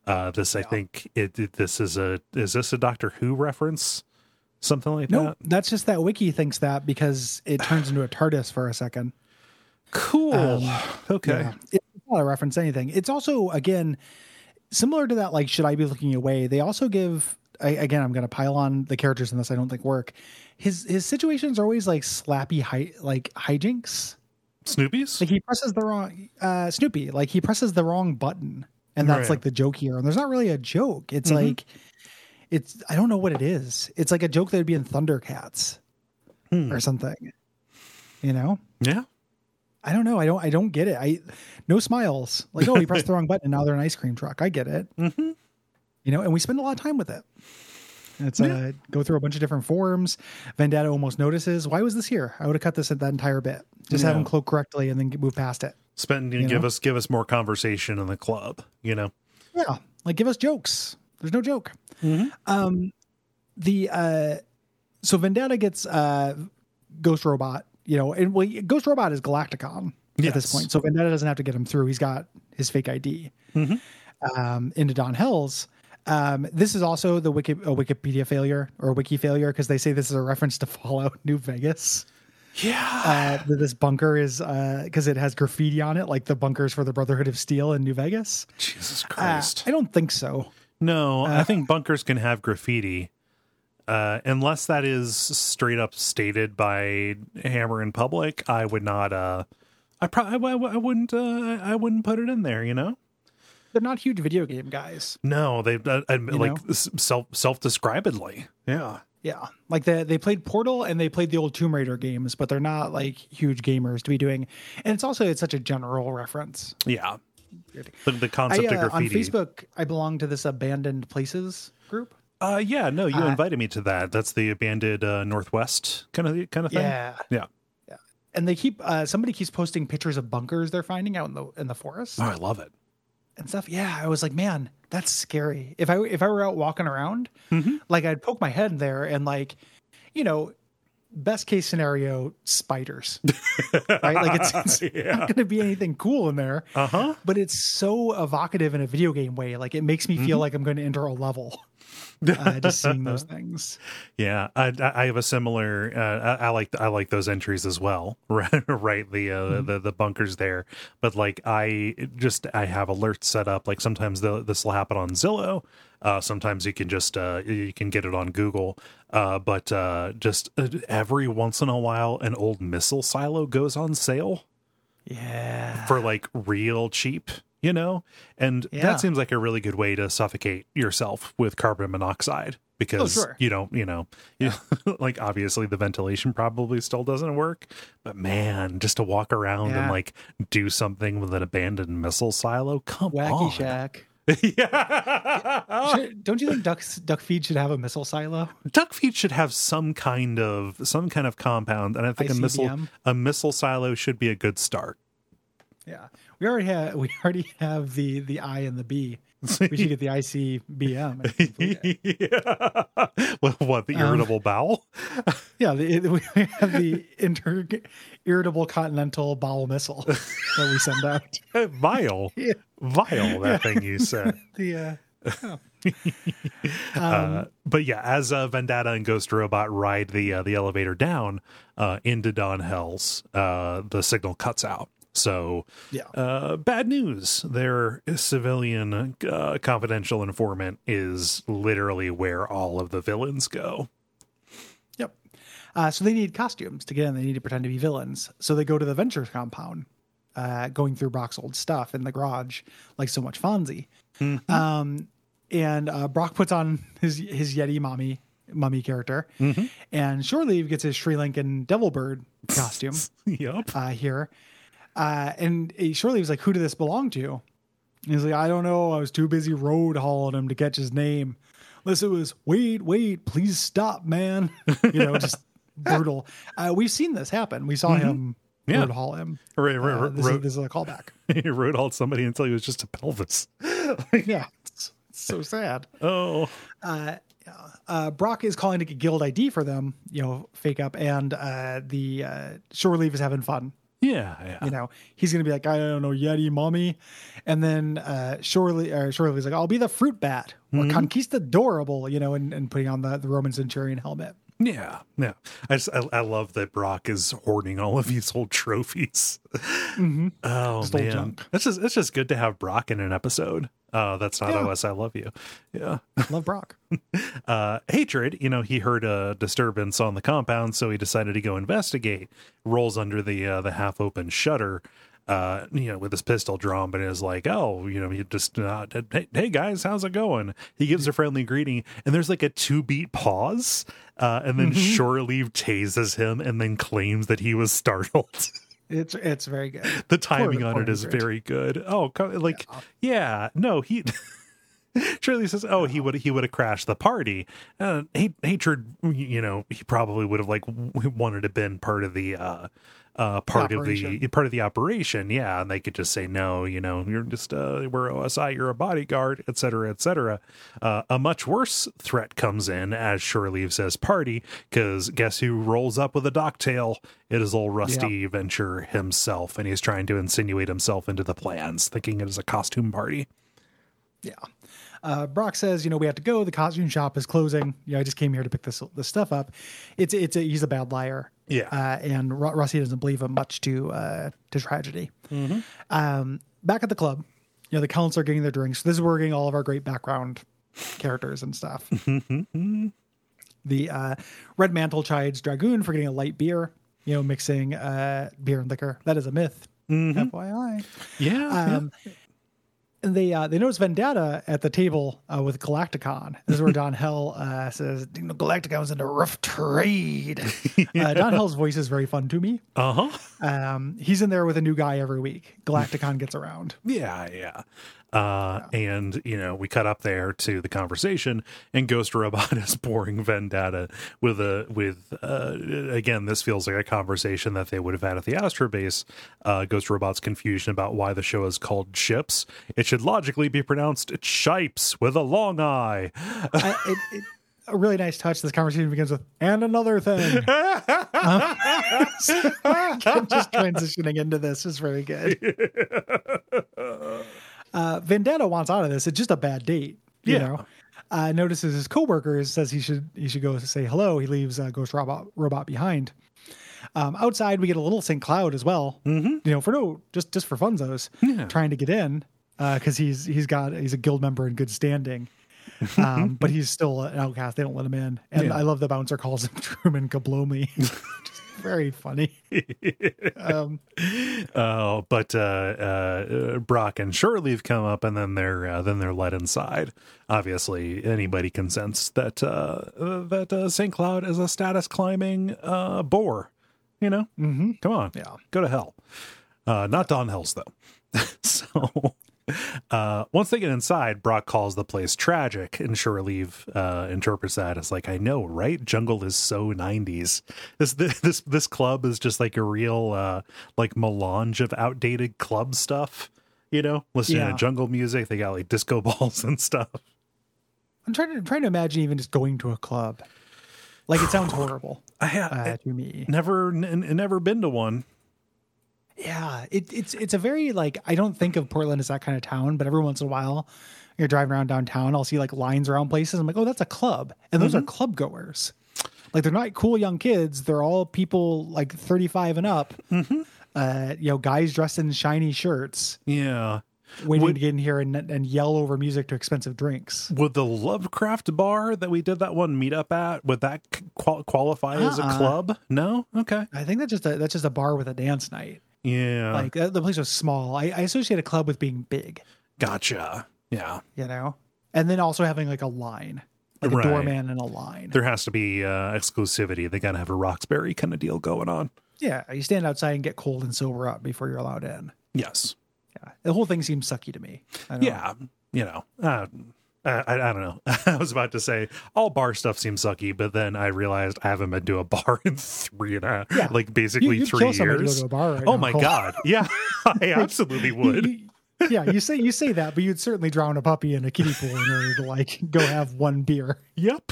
Uh, this, I think, it, it- This is a is this a Doctor Who reference? Something like No, that. No, that's just that Wiki thinks that because it turns into a TARDIS for a second. Cool. okay. Yeah. It's not a reference to anything. It's also again similar to that. Like, should I be looking away? They also give. I, again, I'm going to pile on the characters in this. I don't think work. His his situations are always like slappy, hi, like hijinks. Snoopy's. Like he presses the wrong uh, Snoopy. Like he presses the wrong button, and that's Right. like the joke here. And there's not really a joke. It's Mhm. like it's I don't know what it is. It's like a joke that would be in Thundercats Hmm. or something. You know. Yeah. I don't know. I don't. I don't get it. I no smiles. Like, oh, he pressed the wrong button, and now they're an ice cream truck. I get it. Mhm. You know, and we spend a lot of time with it. It's uh, go through a bunch of different forms. Vendetta almost notices. Why was this here? I would have cut this at that entire bit. Just have Yeah. him cloak correctly, and then move past it. Spend You give know? us give us more conversation in the club. You know. Yeah, like give us jokes. There's no joke. Mhm. Um, the uh, so Vendetta gets uh, Ghost Robot. You know, and well, Ghost Robot is Galacticon at this point, so Vendetta doesn't have to get him through. He's got his fake ID Mhm. um, into Don Hells. Um, this is also the Wiki, a Wikipedia failure or a wiki failure because they say this is a reference to Fallout New Vegas. Yeah. Uh, this bunker is because it has graffiti on it, like the bunkers for the Brotherhood of Steel in New Vegas. Jesus Uh, Christ. I don't think so. No, I think bunkers can have graffiti, uh, unless that is straight up stated by Hammer in Publick. I would not. Uh, I probably. I, I wouldn't. Uh, I wouldn't put it in there. You know. They're not huge video game guys. No, they uh, admit, like self self describedly. Yeah. Yeah, like they they played Portal and they played the old Tomb Raider games, but they're not like huge gamers to be doing. And it's also it's such a general reference. Yeah. The, the I, concept uh, of on. Facebook, I belong to this abandoned places group. Uh, yeah. No, you Uh, invited me to that. That's the abandoned uh, Northwest kind of kind of thing. Yeah, Yeah. and they keep uh, somebody keeps posting pictures of bunkers they're finding out in the in the forest Oh, I love it. and stuff. Yeah, I was like, man, that's scary. If I if I were out walking around, Mhm. like I'd poke my head in there and like, you know, best case scenario, spiders. right? Like it's, it's Yeah. not going to be anything cool in there, Uh huh. but it's so evocative in a video game way. Like it makes me Mm-hmm. feel like I'm going to enter a level. Uh, just seeing those things. Yeah, I, I have a similar. Uh, I, I like I like those entries as well. Right, right. The, uh, the the bunkers there, but like I just I have alerts set up. Like sometimes the, this will happen on Zillow. Uh, sometimes you can just uh, you can get it on Google. Uh, but uh, just uh, every once in a while, an old missile silo goes on sale Yeah. for like real cheap. You know? And Yeah. that seems like a really good way to suffocate yourself with carbon monoxide oh, because Oh, sure. you don't, you know, you like obviously the ventilation probably still doesn't work, but man, just to walk around and like do something with an abandoned missile silo, come Wacky on. Shack. yeah. Should- don't you think duck duck feed should have a missile silo? duck feed should have some kind of some kind of compound and i think a missile a missile silo should be a good start Yeah, we already have we already have the the I and the B. We should get the ICBM. and complete it. yeah. what, what the Um, irritable bowel Yeah, the, we have the inter irritable continental bowel missile that we send out. vile Yeah. vile that thing you said The uh, oh. uh, but yeah as uh, vendetta and ghost robot ride the uh, the elevator down uh, into don hell's uh, the signal cuts out so yeah, Uh, bad news. Their civilian uh, confidential informant is literally where all of the villains go. yep. Uh, so they need costumes to get in. They need to pretend to be villains. So they go to the Ventures compound, uh, going through Brock's old stuff in the garage, like so much Fonzie. Um, and uh, Brock puts on his his Yeti mommy mummy character, and Shore Leave gets his Sri Lankan devil bird costume yep. uh, here. Uh, and he Shore Leave was like, "Who did this belong to?" And he's like, "I don't know. I was too busy road hauling him to catch his name." Unless it was, "Wait, wait, please stop, man." you know, just brutal. Uh, we've seen this happen. We saw him Yeah. road haul him. Right, Uh, right, this, is, right. this is a callback. He road all somebody until he was just a pelvis. yeah, it's, it's so sad. Oh, uh, uh, Brock is calling to get guild ID for them, you know, fake up, and uh, the uh, Shore Leave is having fun. Yeah, yeah. You know, he's gonna be like, I don't know, Yeti, mommy, and then uh, Shore Leave, uh, Shore like, I'll be the fruit bat or conquistadorable, you know, and, and putting on the, the Roman centurion helmet. Yeah, yeah. I just I, I love that Brock is hoarding all of these old trophies. Oh Just old man, junk. it's just it's just good to have Brock in an episode. Uh, that's not Yeah. OS. I love you. Yeah. I love Brock. uh, hatred, you know, he heard a disturbance on the compound, so he decided to go investigate. Rolls under the uh, the half open shutter, uh, you know, with his pistol drawn, but is like, oh, you know, he just, uh, hey, hey guys, how's it going? He gives a friendly greeting, and there's like a two beat pause, uh, and then Shore Leave tases him, and then claims that he was startled. It's it's very good. the timing Poor- on poor it is Hatred. very good. Oh, like yeah, no, he Shirley says, "Oh, he would he would have crashed the party." Uh, hatred, you know, he probably would have like wanted to been part of the uh, uh, part of the part of the operation. Yeah, and they could just say, "No, you know, you're just uh, we're OSI, you're a bodyguard, etc., etc." Uh, a much worse threat comes in as Shore leave says, "Party," because guess who rolls up with a docktail? It is old Rusty Venture himself, and he's trying to insinuate himself into the plans, thinking it is a costume party. Yeah. Uh, Brock says, you know, we have to go. The costume shop is closing. Yeah, I just came here to pick this this stuff up. It's it's a, he's a bad liar. Yeah. Uh, and Ru- Rusty doesn't believe him much to uh, to tragedy. Um, back at the club, you know, the counts are getting their drinks. This is where we're getting all of our great background characters and stuff. the uh, Red Mantle chides Dragoon for getting a light beer. You know, mixing uh, beer and liquor. That is a myth. FYI. Yeah, Um, and they uh, they notice Vendetta at the table uh, with Galacticon. This is where Don Hell uh, says, you know, Galacticon's in a rough trade. uh, Don Hell's voice is very fun to me. uh huh. Um, he's in there with a new guy every week. Galacticon gets around. Yeah, yeah. Uh, and you know, we cut up there to the conversation, and Ghost Robot is pouring Vendetta with a with uh, again. This feels like a conversation that they would have had at the Astro Base. Uh, Ghost Robot's confusion about why the show is called Ships. It should logically be pronounced Shipes with a long eye. I, it, it, a really nice touch. This conversation begins with, and another thing. Um, just transitioning into this is very good. Uh, Vendetta wants out of this. It's just a bad date. You Yeah. know, uh, notices his coworkers says he should he should go say hello. He leaves uh, Ghost Robot Robot behind. Um, outside, we get a little St. Cloud as well. Mm-hmm. You know, for no just just for funzos, trying to get in because he's he's got he's a guild member in good standing. um, but he's still an outcast. They don't let him in. And Yeah. I love the bouncer calls him Truman Kablomi. Very funny. um, Oh, but uh, uh, Brock and Shore Leave come up, and then they're uh, then they're led inside. Obviously, anybody can sense that uh, uh, that uh, Saint Cloud is a status climbing uh, bore. You know, mm-hmm. come on, Yeah. go to hell. Uh, not Don Hells though. so. Uh, once they get inside, Brock calls the place tragic, and Shore Leave uh, interprets that as like, "I know, right? Jungle is so '90s. This this this club is just like a real uh, like melange of outdated club stuff. You know, listening Yeah. to jungle music. They got like disco balls and stuff. I'm trying to trying to imagine even just going to a club. Like it sounds horrible I have uh, to me. never n- never been to one. Yeah, it, it's it's a very like I don't think of Portland as that kind of town, but every once in a while, you're driving around downtown, I'll see like lines around places. I'm like, oh, that's a club, and those are club goers. Like they're not cool young kids; they're all people like 35 and up. Uh, you know, guys dressed in shiny shirts, Yeah. waiting Would- to get in here and and yell over music to expensive drinks. Would the Lovecraft bar that we did that one meetup at would that qual- qualify as a Uh-uh. club? No. Okay. I think that's just a that's just a bar with a dance night. Yeah. Like uh, the place was small. I, I associate a club with being big. gotcha. Yeah. you know and then also having like a line like Right. a doorman and a line There has to be uh, exclusivity. They got to have a Roxbury kind of deal going on. yeah you stand outside and get cold and sober up before you're allowed in Yes. yeah the whole thing seems sucky to me I don't know. Yeah. You know. Uh, Uh, I, I don't know. I was about to say all bar stuff seems sucky, but then I realized I haven't been to a bar in three and a half, Yeah. like basically you'd three kill somebody to go years. to a bar right oh now, my god! Yeah, I absolutely would. you- yeah you say you say that but you'd certainly drown a puppy in a kiddie pool in order to like go have one beer Yep.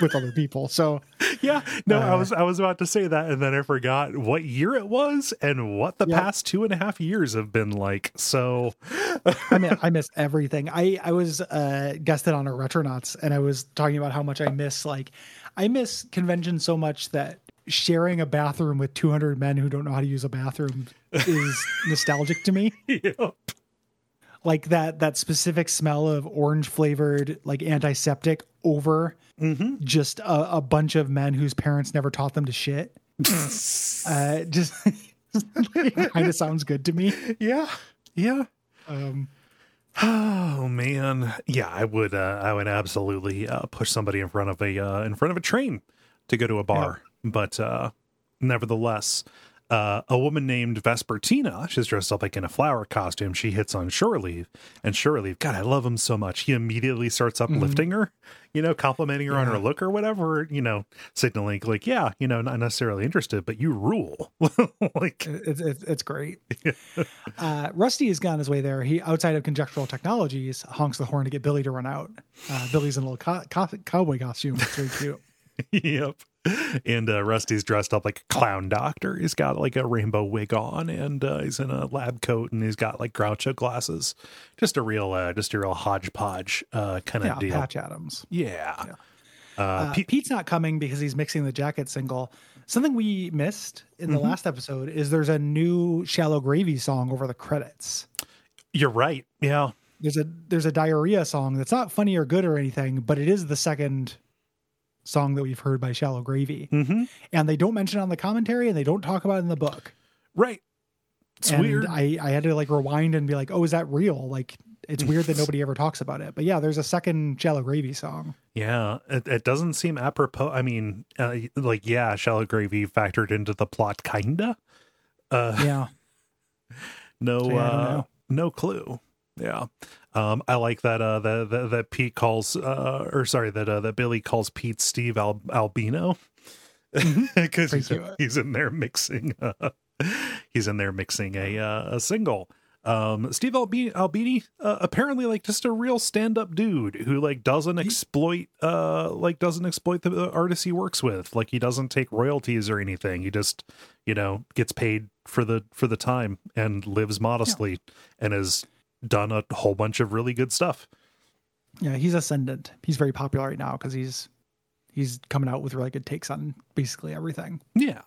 with other people so Yeah. No, I Uh, was I was about to say that, and then I forgot what year it was and what the Yeah. past two and a half years have been like. So I mean, I miss everything. I I was uh, guested on a Retronauts, and I was talking about how much I miss. Like, I miss convention so much that sharing a bathroom with 200 men who don't know how to use a bathroom is nostalgic to me. yep. Like that that specific smell of orange flavored like antiseptic over just a, a bunch of men whose parents never taught them to shit. uh, just kind of sounds good to me. Yeah. Yeah. Um, Oh man, yeah, I would. Uh, I would absolutely uh, push somebody in front of a uh, in front of a train to go to a bar. But uh, nevertheless, uh, a woman named Vespertina, she's dressed up like in a flower costume. She hits on Shore Leave, and Shore Leave, God, I love him so much. He immediately starts uplifting her, you know, complimenting her on her look or whatever, you know, signaling like, yeah, you know, not necessarily interested, but you rule. like, it's, it's, it's great. uh, Rusty has gone his way there. He outside of conjectural technologies honks the horn to get Billy to run out. Uh, Billy's in a little co- co- cowboy costume. It's very cute. yep. And uh, Rusty's dressed up like a clown doctor. He's got like a rainbow wig on, and uh, he's in a lab coat, and he's got like Groucho glasses. Just a real, uh, just a real hodgepodge uh, kind of Yeah, deal. Patch Adams. Yeah. Uh, Uh, Pete- Pete's not coming because he's mixing the jacket single. Something we missed in the last episode is there's a new Shallow Gravy song over the credits. you're right. Yeah. There's a there's a diarrhea song that's not funny or good or anything, but it is the second song that we've heard by Shallow Gravy. Mm-hmm. And they don't mention it on the commentary and they don't talk about it in the book. Right. It's and weird. I, I had to like rewind and be like, oh, is that real? Like, it's weird that nobody ever talks about it. But yeah, there's a second Shallow Gravy song. Yeah, it, it doesn't seem apropos. I mean, uh, like, yeah, shallow gravy factored into the plot, kinda. Uh, Yeah. no, So, yeah, uh, no clue. Yeah, um, I like that. Uh, that that, that Pete calls, uh, or sorry, that uh, that Billy calls Pete Steve Al- Albini because he's, he's in there mixing. Uh, he's in there mixing a uh, a single. Um, Steve Albi- Albini, uh, apparently like just a real stand-up dude who like doesn't exploit, uh, like doesn't exploit the artists he works with. Like he doesn't take royalties or anything. He just, you know, gets paid for the for the time and lives modestly and has done a whole bunch of really good stuff. Yeah. He's ascendant. He's very popular right now because he's he's coming out with really good takes on basically everything. Yeah.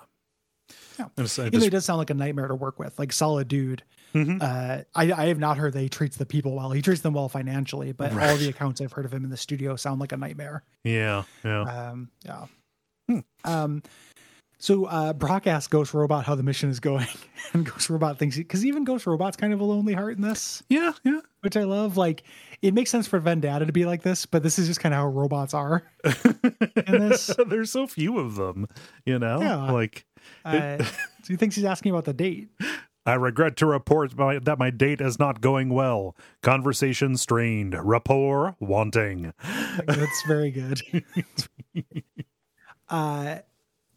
Yeah. And so I just- he does sound like a nightmare to work with, like solid dude. Mhm. Uh, I, I have not heard that he treats the people well. He treats them well financially, but all the accounts I've heard of him in the studio sound like a nightmare. yeah. Yeah. Um, yeah. Hmm. Um, So uh, Brock asks Ghost Robot how the mission is going, and Ghost Robot thinks because even Ghost Robot's kind of a lonely heart in this, Yeah, yeah. which I love. Like it makes sense for Vendetta to be like this, but this is just kind of how robots are in this. There's so few of them, you know? Yeah. Like Uh, so he thinks he's asking about the date. I regret to report my, that my date is not going well. Conversation strained, rapport wanting. That's very good. uh,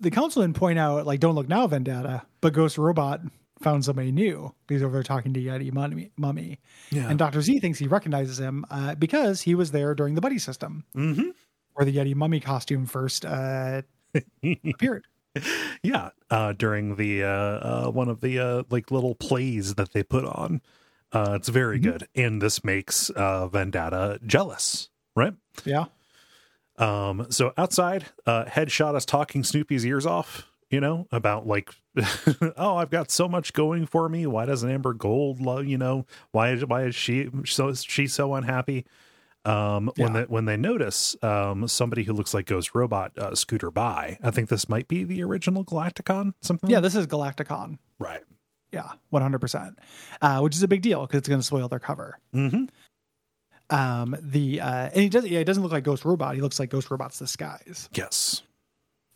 the council didn't point out like "Don't look now, Vendetta," but Ghost Robot found somebody new. He's over there talking to Yeti Mummy, Mummy. Yeah. and Doctor Z thinks he recognizes him uh, because he was there during the buddy system, mm-hmm. where the Yeti Mummy costume first uh, appeared. Yeah, uh, during the uh, uh, one of the uh, like little plays that they put on, uh, it's very good, and this makes uh, Vendetta jealous, right? Yeah, Um, so outside, uh, Headshot is talking Snoopy's ears off, you know, about like, oh, I've got so much going for me. Why doesn't Amber Gold love, you know, why is, why is she so, she's so unhappy? Um, when they, when they notice, um, somebody who looks like Ghost Robot, uh, scooter by, I think this might be the original Galacticon, something. yeah. This is Galacticon. Right. Yeah, one hundred percent, which is a big deal because it's going to spoil their cover. Mm-hmm. Um, the uh, and he does. Yeah, he doesn't look like Ghost Robot. He looks like Ghost Robot's disguise. Yes.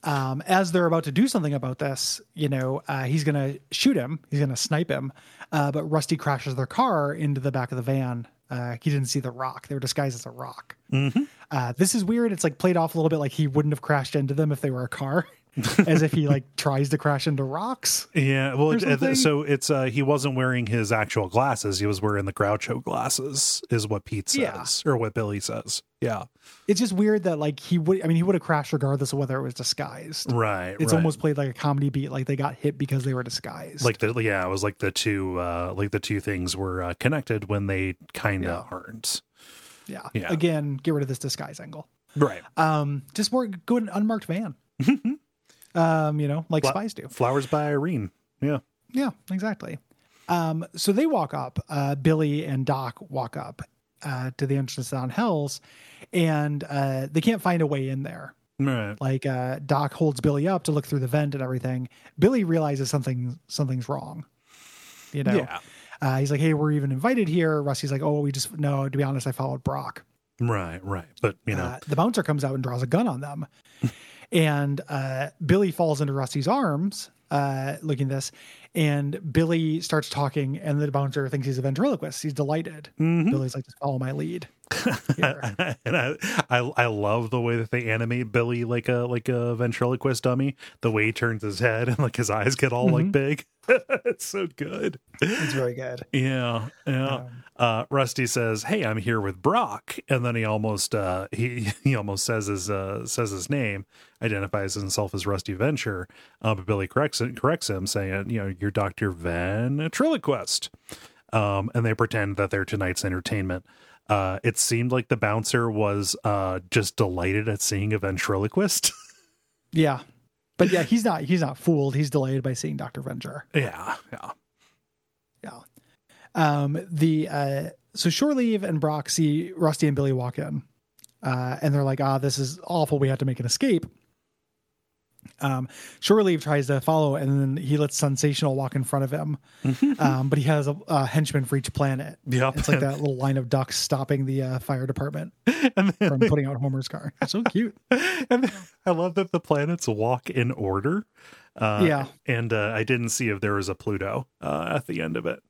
um, as they're about to do something about this, you know, uh, he's to shoot him. He's to snipe him. Uh, but Rusty crashes their car into the back of the van. Uh, he didn't see the rock. They were disguised as a rock. Mm-hmm. Uh, this is weird. It's like played off a little bit like he wouldn't have crashed into them if they were a car, as if he like tries to crash into rocks. Yeah, well, it- so it's uh he wasn't wearing his actual glasses. He was wearing the Groucho glasses, is what Pete says, Yeah. or what Billy says. Yeah, It's just weird that like he would. I mean, he would have crashed regardless of whether it was disguised. right. It's right. almost played like a comedy beat, like they got hit because they were disguised. like the yeah, it was like the two uh like the two things were uh, connected when they kind of aren't. yeah. yeah. Again, get rid of this disguise angle. Right. Um, just more go in an unmarked van. Um, you know, like Fla- spies do. Flowers by Irene. Yeah. Yeah, exactly. Um, so they walk up. Uh, Billy and Doc walk up uh, to the entrance on Hell's, and uh, they can't find a way in there. Right. Like uh, Doc holds Billy up to look through the vent and everything. Billy realizes something something's wrong. You know, Yeah. uh, he's like, "Hey, we're even invited here." Rusty's like, "Oh, we just no." To be honest, I followed Brock. Right. Right. But you know. Uh, the bouncer comes out and draws a gun on them. And uh, Billy falls into Rusty's arms, uh, looking at this. And Billy starts talking, and the bouncer thinks he's a ventriloquist. He's delighted. Mhm. Billy's like, just follow my lead. And I, I I love the way that they animate Billy like a like a ventriloquist dummy. The way he turns his head and like his eyes get all like big. it's so good. it's very good. Yeah, yeah. Um, uh, Rusty says, "Hey, I'm here with Brock," and then he almost uh, he he almost says his uh, says his name, identifies himself as Rusty Venture, uh, but Billy corrects corrects him, saying, "You know, you're Doctor Ventriloquist," um, and they pretend that they're tonight's entertainment. Uh, it seemed like the bouncer was uh, just delighted at seeing a ventriloquist. Yeah. But yeah, he's not he's not fooled. He's delighted by seeing Dr. Venger. yeah, yeah, Yeah. Um, the uh, so Shore Leave and Brock see Rusty and Billy walk in, uh, and they're like, "Ah, this is awful. We have to make an escape." Um, Shore Leave tries to follow, and then he lets Sensational walk in front of him. um, but he has a, a henchman for each planet. Yep. It's like that little line of ducks stopping the uh, fire department and then, from putting out Homer's car. So cute. and then I love that the planets walk in order. Uh, Yeah. and uh, I didn't see if there was a Pluto uh, at the end of it.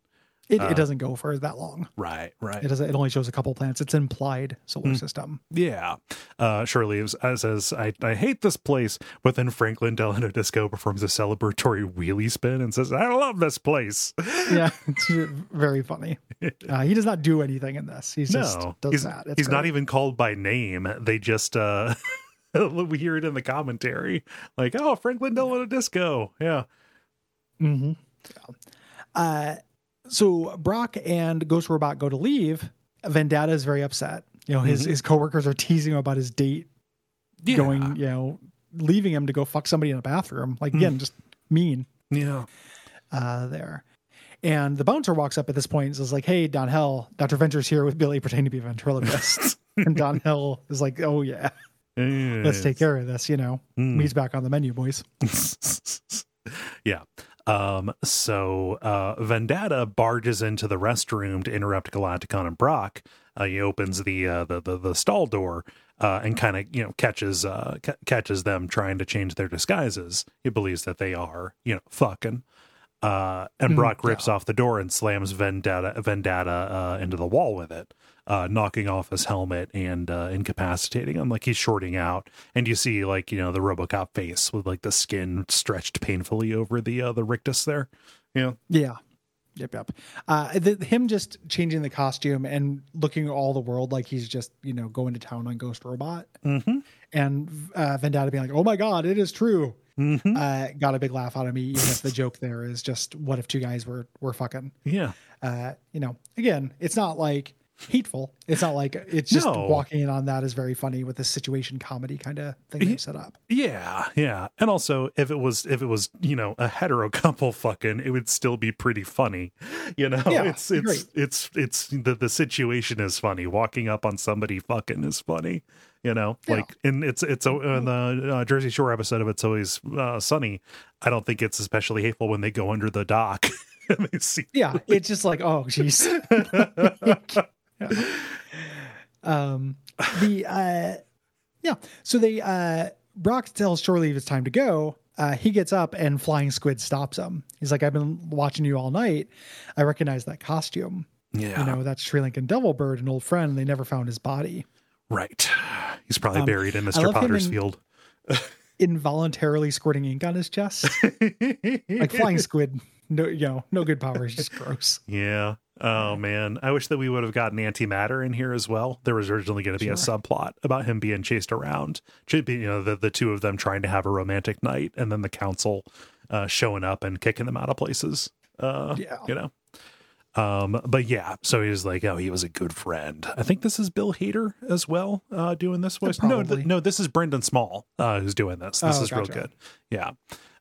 It, Uh, it doesn't go for that long. Right, right. It doesn't. It only shows a couple planets. It's implied solar system. Yeah. Uh, leaves uh, says, I, I hate this place. But then Franklin Delano Disco performs a celebratory wheelie spin and says, I love this place. yeah, it's very funny. Uh, he does not do anything in this. He's just no, does he's, that. It's he's not even called by name. They just, uh, we hear it in the commentary. Like, oh, Franklin Delano Disco. Yeah. Mhm. Yeah. Uh, so Brock and Ghost Robot go to leave. Vendetta is very upset. You know, his his coworkers are teasing him about his date Mm-hmm. Yeah. going. You know, leaving him to go fuck somebody in a bathroom. Like again, just mean. Yeah. uh, there. And the bouncer walks up at this point and says, like, hey, Don Hell, Dr. Venture's here with Billy pretending to be a ventriloquist. and Don Hell is like, oh, yeah, let's take care of this, you know. Mm. He's back on the menu, boys. Yeah. Um, so uh, Vendetta barges into the restroom to interrupt Galacticon and Brock. Uh, he opens the uh, the, the the stall door uh, and kind of you know catches uh, ca- catches them trying to change their disguises. He believes that they are you know fucking. Uh, and Brock rips off the door and slams Vendetta Vendetta uh, into the wall with it, uh, knocking off his helmet and uh, incapacitating him. Like he's shorting out, and you see like you know the RoboCop face with like the skin stretched painfully over the uh, the rictus there. Yeah, Yeah. Yep, yep. Uh, the, him just changing the costume and looking at all the world like he's just, you know, going to town on Ghost Robot. mm-hmm. And uh, Vendetta being like, oh my God, it is true. Mm-hmm. Uh, got a big laugh out of me, even if the joke there is just, what if two guys were, were fucking? yeah, Uh, you know, again, it's not like hateful. It's not like it's just No. walking in on that is very funny with this situation comedy kind of thing they set up. yeah, yeah. And also, if it was if it was you know a hetero couple fucking, it would still be pretty funny. You know, Yeah, it's it's great. it's it's the the situation is funny. Walking up on somebody fucking is funny. You know, Yeah. like and it's it's a, in the uh, Jersey Shore episode of It's Always uh, Sunny. I don't think it's especially hateful when they go under the dock and they see. Yeah, it's just like, oh, jeez. Yeah. Um, the uh, yeah. So they uh, Brock tells Shore Leave it's time to go. Uh, he gets up and Flying Squid stops him. He's like, I've been watching you all night. I recognize that costume. Yeah, You know, that's Sri Lankan Devil Bird, an old friend. They never found his body. right. He's probably Um, buried in Mr. Potter's in- field. Involuntarily squirting ink on his chest, like Flying Squid. No, you know, no good powers, just gross. Yeah. Oh man, I wish that we would have gotten antimatter in here as well. There was originally going to be a subplot about him being chased around, should be you know the the two of them trying to have a romantic night, and then the council uh, showing up and kicking them out of places. Uh, Yeah. you know. Um, but yeah, so he's like, oh, he was a good friend. I think this is Bill Hader as well, uh, doing this voice. No, th- no, this is Brendan Small, uh, who's doing this. This Oh, is real good. Yeah.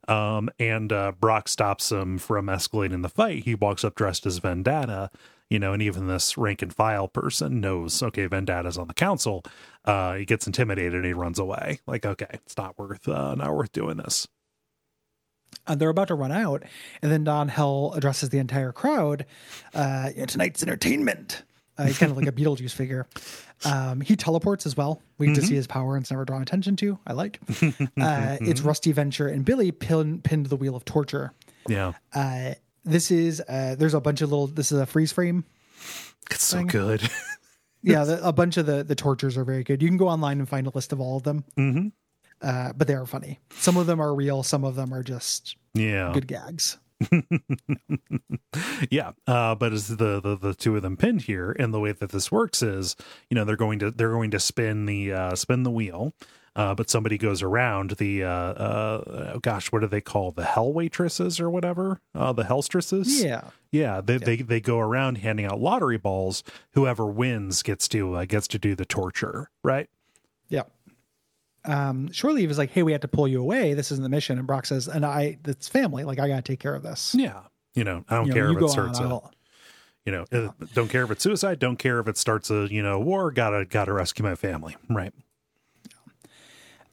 Um, and uh, Brock stops him from escalating the fight. He walks up dressed as Vendetta, you know, and even this rank and file person knows, okay, Vendetta's on the council. Uh, he gets intimidated and he runs away. Like, okay, it's not worth, uh, not worth doing this. And they're about to run out, and then Don Hell addresses the entire crowd. Uh, tonight's entertainment. Uh, he's kind of like a Beetlejuice figure. Um, he teleports as well. We get to see his power and it's never drawn attention to. I like. Uh, it's Rusty Venture and Billy pin, pinned to the wheel of torture. Yeah. Uh, this is uh, there's a bunch of little. This is a freeze frame. It's so good. Yeah, the, a bunch of the the tortures are very good. You can go online and find a list of all of them. Mhm. Uh, but they are funny. Some of them are real. Some of them are just yeah. good gags. yeah uh but as the, the the two of them pinned here and the way that this works is you know they're going to they're going to spin the uh spin the wheel uh but somebody goes around the uh uh oh gosh what do they call the hell waitresses or whatever? Uh the hellstresses Yeah. yeah they they, they go around handing out lottery balls. Whoever wins gets to uh, gets to do the torture right? Yeah. Um, Shore Leave is like, hey, we have to pull you away. This isn't the mission. And Brock says, and I, it's family. Like, I got to take care of this. yeah you know i don't You care you if it on, starts a I'll- you know uh, don't care if it's suicide don't care if it starts a you know war gotta gotta rescue my family right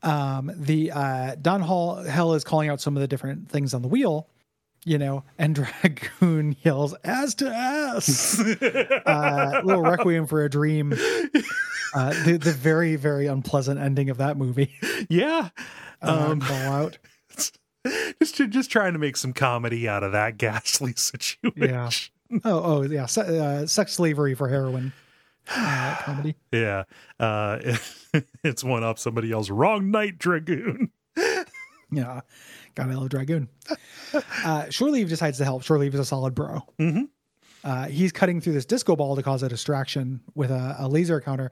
um, the uh, Don Hall Hell is calling out some of the different things on the wheel, you know, and Dragoon yells "ass to ass," uh, little requiem for a dream. Uh, the the very very unpleasant ending of that movie. yeah Uh, um call out. just just trying to make some comedy out of that ghastly situation Yeah. Oh oh yeah, se- uh, sex slavery for heroin uh, comedy. yeah uh it's one up somebody else wrong night dragoon Yeah, God, I love Dragoon. Uh, Shore Leave decides to help. Shore Leave is a solid bro. Mhm. Uh, he's cutting through this disco ball to cause a distraction with a, a laser counter,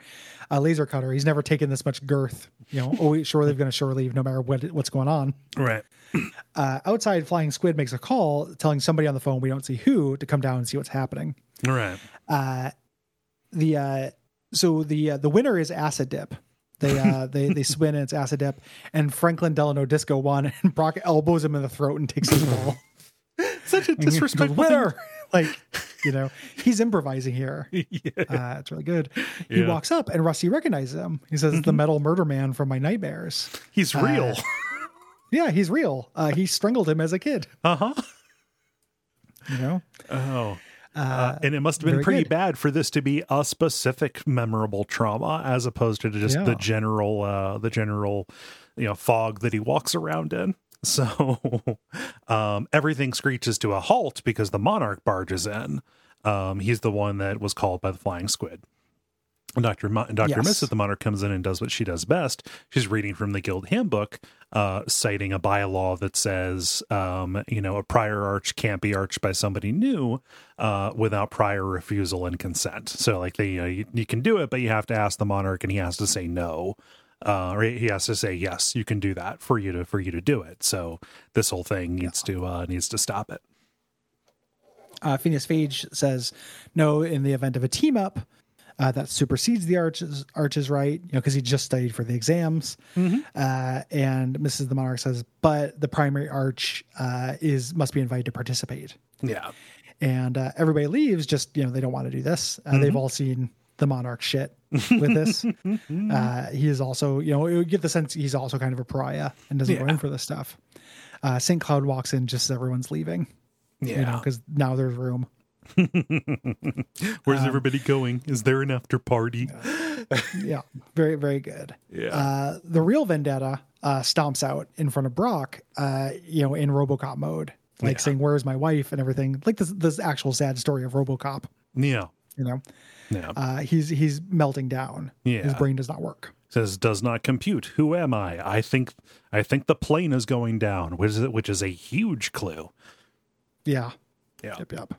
a laser cutter. He's never taken this much girth. You know, oh, Shore Leave going to Shore Leave no matter what what's going on. right Uh, outside, Flying Squid makes a call telling somebody on the phone, we don't see who, to come down and see what's happening. right the uh so the uh, the winner is acid dip they uh they they spin and it's acid dip and franklin delano disco won and brock elbows him in the throat and takes his ball such a disrespectful winner like you know he's improvising here yeah. uh it's really good he Yeah. walks up and rusty recognizes him he says it's the metal murder man from my nightmares he's real Yeah, he's real. Uh, he strangled him as a kid. Uh huh. You know. Oh. Uh, and it must have been pretty good. bad for this to be a specific memorable trauma as opposed to just the general uh the general you know fog that he walks around in. So um everything screeches to a halt because the monarch barges in. Um he's the one that was called by the flying squid Dr. Mo- Dr. Yes. The Monarch comes in and does what she does best. She's reading from the Guild Handbook, uh, citing a bylaw that says, um, you know, a prior arch can't be arched by somebody new uh, without prior refusal and consent. So, like, they, you, know, you, you can do it, but you have to ask the Monarch, and he has to say no, uh, or he has to say yes, you can do that for you to for you to do it. So, this whole thing needs to uh, needs to stop it. uh, Phineas Phage says no in the event of a team up uh, that supersedes the arches arches right? You know because he just studied for the exams. Uh, and Mrs. the Monarch says but the primary arch uh, is must be invited to participate. Yeah, and uh, everybody leaves just you know they don't want to do this. Uh, they've all seen the monarch shit with this. Uh, he is also you know you get the sense he's also kind of a pariah and doesn't go in for this stuff. Uh, st cloud walks in just as everyone's leaving yeah. you know because now there's room Where's everybody going? Is there an after party? yeah very very good Yeah. uh the real vendetta uh stomps out in front of brock uh you know in robocop mode like Yeah. saying where's my wife and everything like this this actual sad story of robocop yeah, you know yeah. uh he's he's melting down Yeah. his brain does not work says does not compute. Who am I? I think I think the plane is going down, which is which is a huge clue. yeah Yeah. yep yep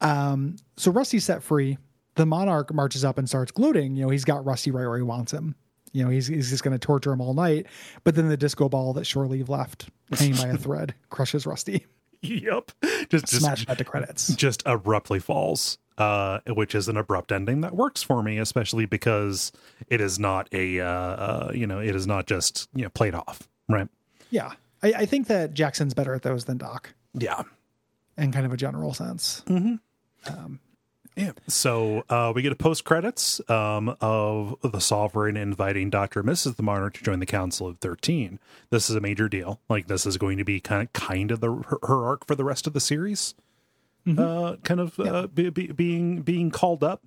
um so rusty's set free the monarch marches up and starts gloating you know he's got rusty right where he wants him you know he's, he's just going to torture him all night but then the disco ball that shore leave left hanging by a thread crushes rusty Yep. Just smash cut to credits just abruptly falls. Uh, which is an abrupt ending that works for me, especially because it is not a uh, uh you know, it is not just, you know, played off. Right. Yeah. I, I think that Jackson's better at those than Doc Yeah. in kind of a general sense. Yeah. So uh, we get a post credits um, of the Sovereign inviting Doctor and Mrs. the Monarch to join the Council of Thirteen. This is a major deal. Like this is going to be kind of kind of the her, her arc for the rest of the series. Uh, kind of uh, be, be, being being called up.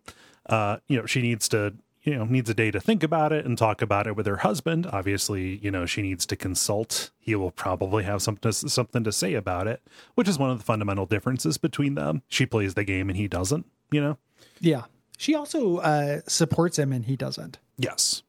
Uh, you know, she needs to you know needs a day to think about it and talk about it with her husband. Obviously, you know she needs to consult. He will probably have something to, something to say about it, which is one of the fundamental differences between them. She plays the game and he doesn't. You know. Yeah. She also uh, supports him and he doesn't Yes.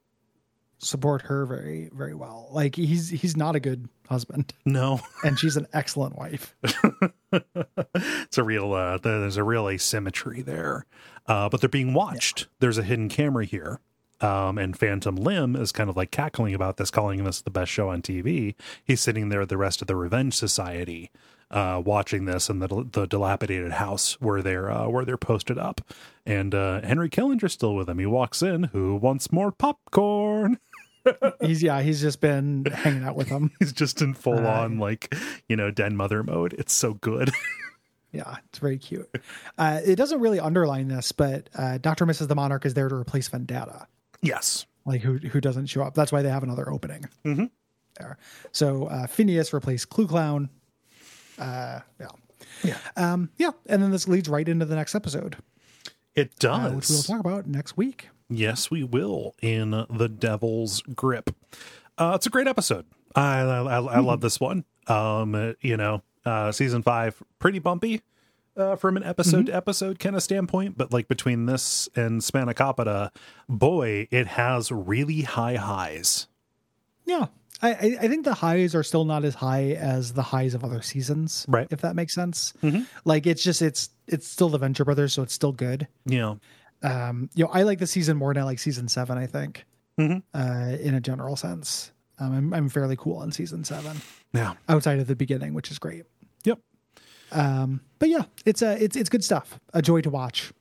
Support her very, very well. Like he's he's not a good husband No. and she's an excellent wife. it's a real uh there's a real asymmetry there. Uh but they're being watched. There's a hidden camera here. Um and Phantom Limb is kind of like cackling about this, calling this the best show on TV. He's sitting there with the rest of the Revenge Society, uh, watching this in the the dilapidated house where they're uh, where they're posted up. And uh Henry Killinger's still with him. He walks in, who wants more popcorn? He's yeah, he's just been hanging out with them. He's just in full on like, you know, den mother mode. It's so good. Yeah, it's very cute. Uh, it doesn't really underline this, but uh, Doctor Mrs. the Monarch is there to replace Vendetta. yes. like who who doesn't show up. That's why they have another opening Mhm. there. So uh, Phineas replaced Clue Clown. Uh, yeah, Yeah. um, yeah, and then this leads right into the next episode, It uh, does. which we'll talk about next week. Yes, we will in The Devil's Grip. Uh, it's a great episode. I I, I, love this one. Um, you know, uh, season five pretty bumpy uh, from an episode to episode kind of standpoint, but like between this and Spanakopita, boy, it has really high highs. Yeah, I, I think the highs are still not as high as the highs of other seasons, Right. If that makes sense. Like it's just it's it's still the Venture Brothers, so it's still good. Know, Um, you know, I like the season more than I like season seven. I think, Mhm. uh, in a general sense, um, I'm I'm fairly cool on season seven. yeah, outside of the beginning, which is great. yep, Um, but yeah, it's a it's it's good stuff. A joy to watch.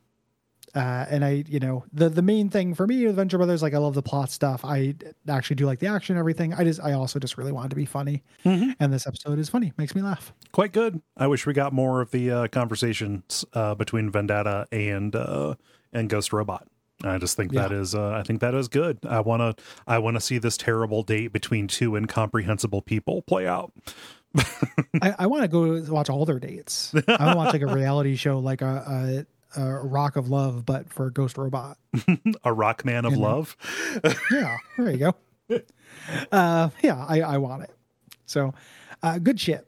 Uh, and I, you know, the the main thing for me with Venture Brothers, like I love the plot stuff. I actually do like the action, and everything. I just, I also just really wanted to be funny, and this episode is funny, makes me laugh. quite good. I wish we got more of the uh, conversations uh, between Vendetta and uh, and Ghost Robot. I just think Yeah. that is uh, I think that is good. I want to I want to see this terrible date between two incomprehensible people play out. I, I want to go watch all their dates. I want to watch like a reality show, like a, a, a Rock of Love, but for Ghost Robot. A rock man of love. Yeah, there you go. Uh, yeah, I, I want it. So, uh, good shit.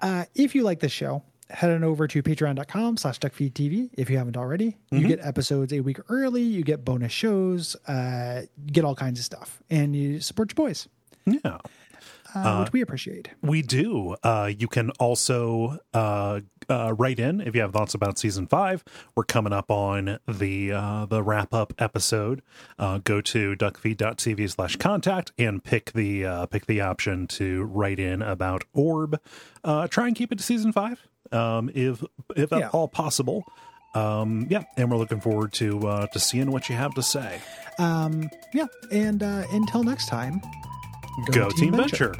Uh, if you like this show, head on over to patreon.com slash duckfeedtv if you haven't already. You get episodes a week early, you get bonus shows, uh, you get all kinds of stuff, and you support your boys, Yeah. uh, which we appreciate. We do. Uh, you can also uh, uh, write in if you have thoughts about season five. We're coming up on the uh, the wrap up episode. Uh, go to duckfeed.tv slash contact and pick the uh, pick the option to write in about Orb. Uh, try and keep it to season five, um, if if at Yeah. all possible. Um, yeah, and we're looking forward to uh, to seeing what you have to say. Um, yeah, and uh, until next time, Go, Team Venture.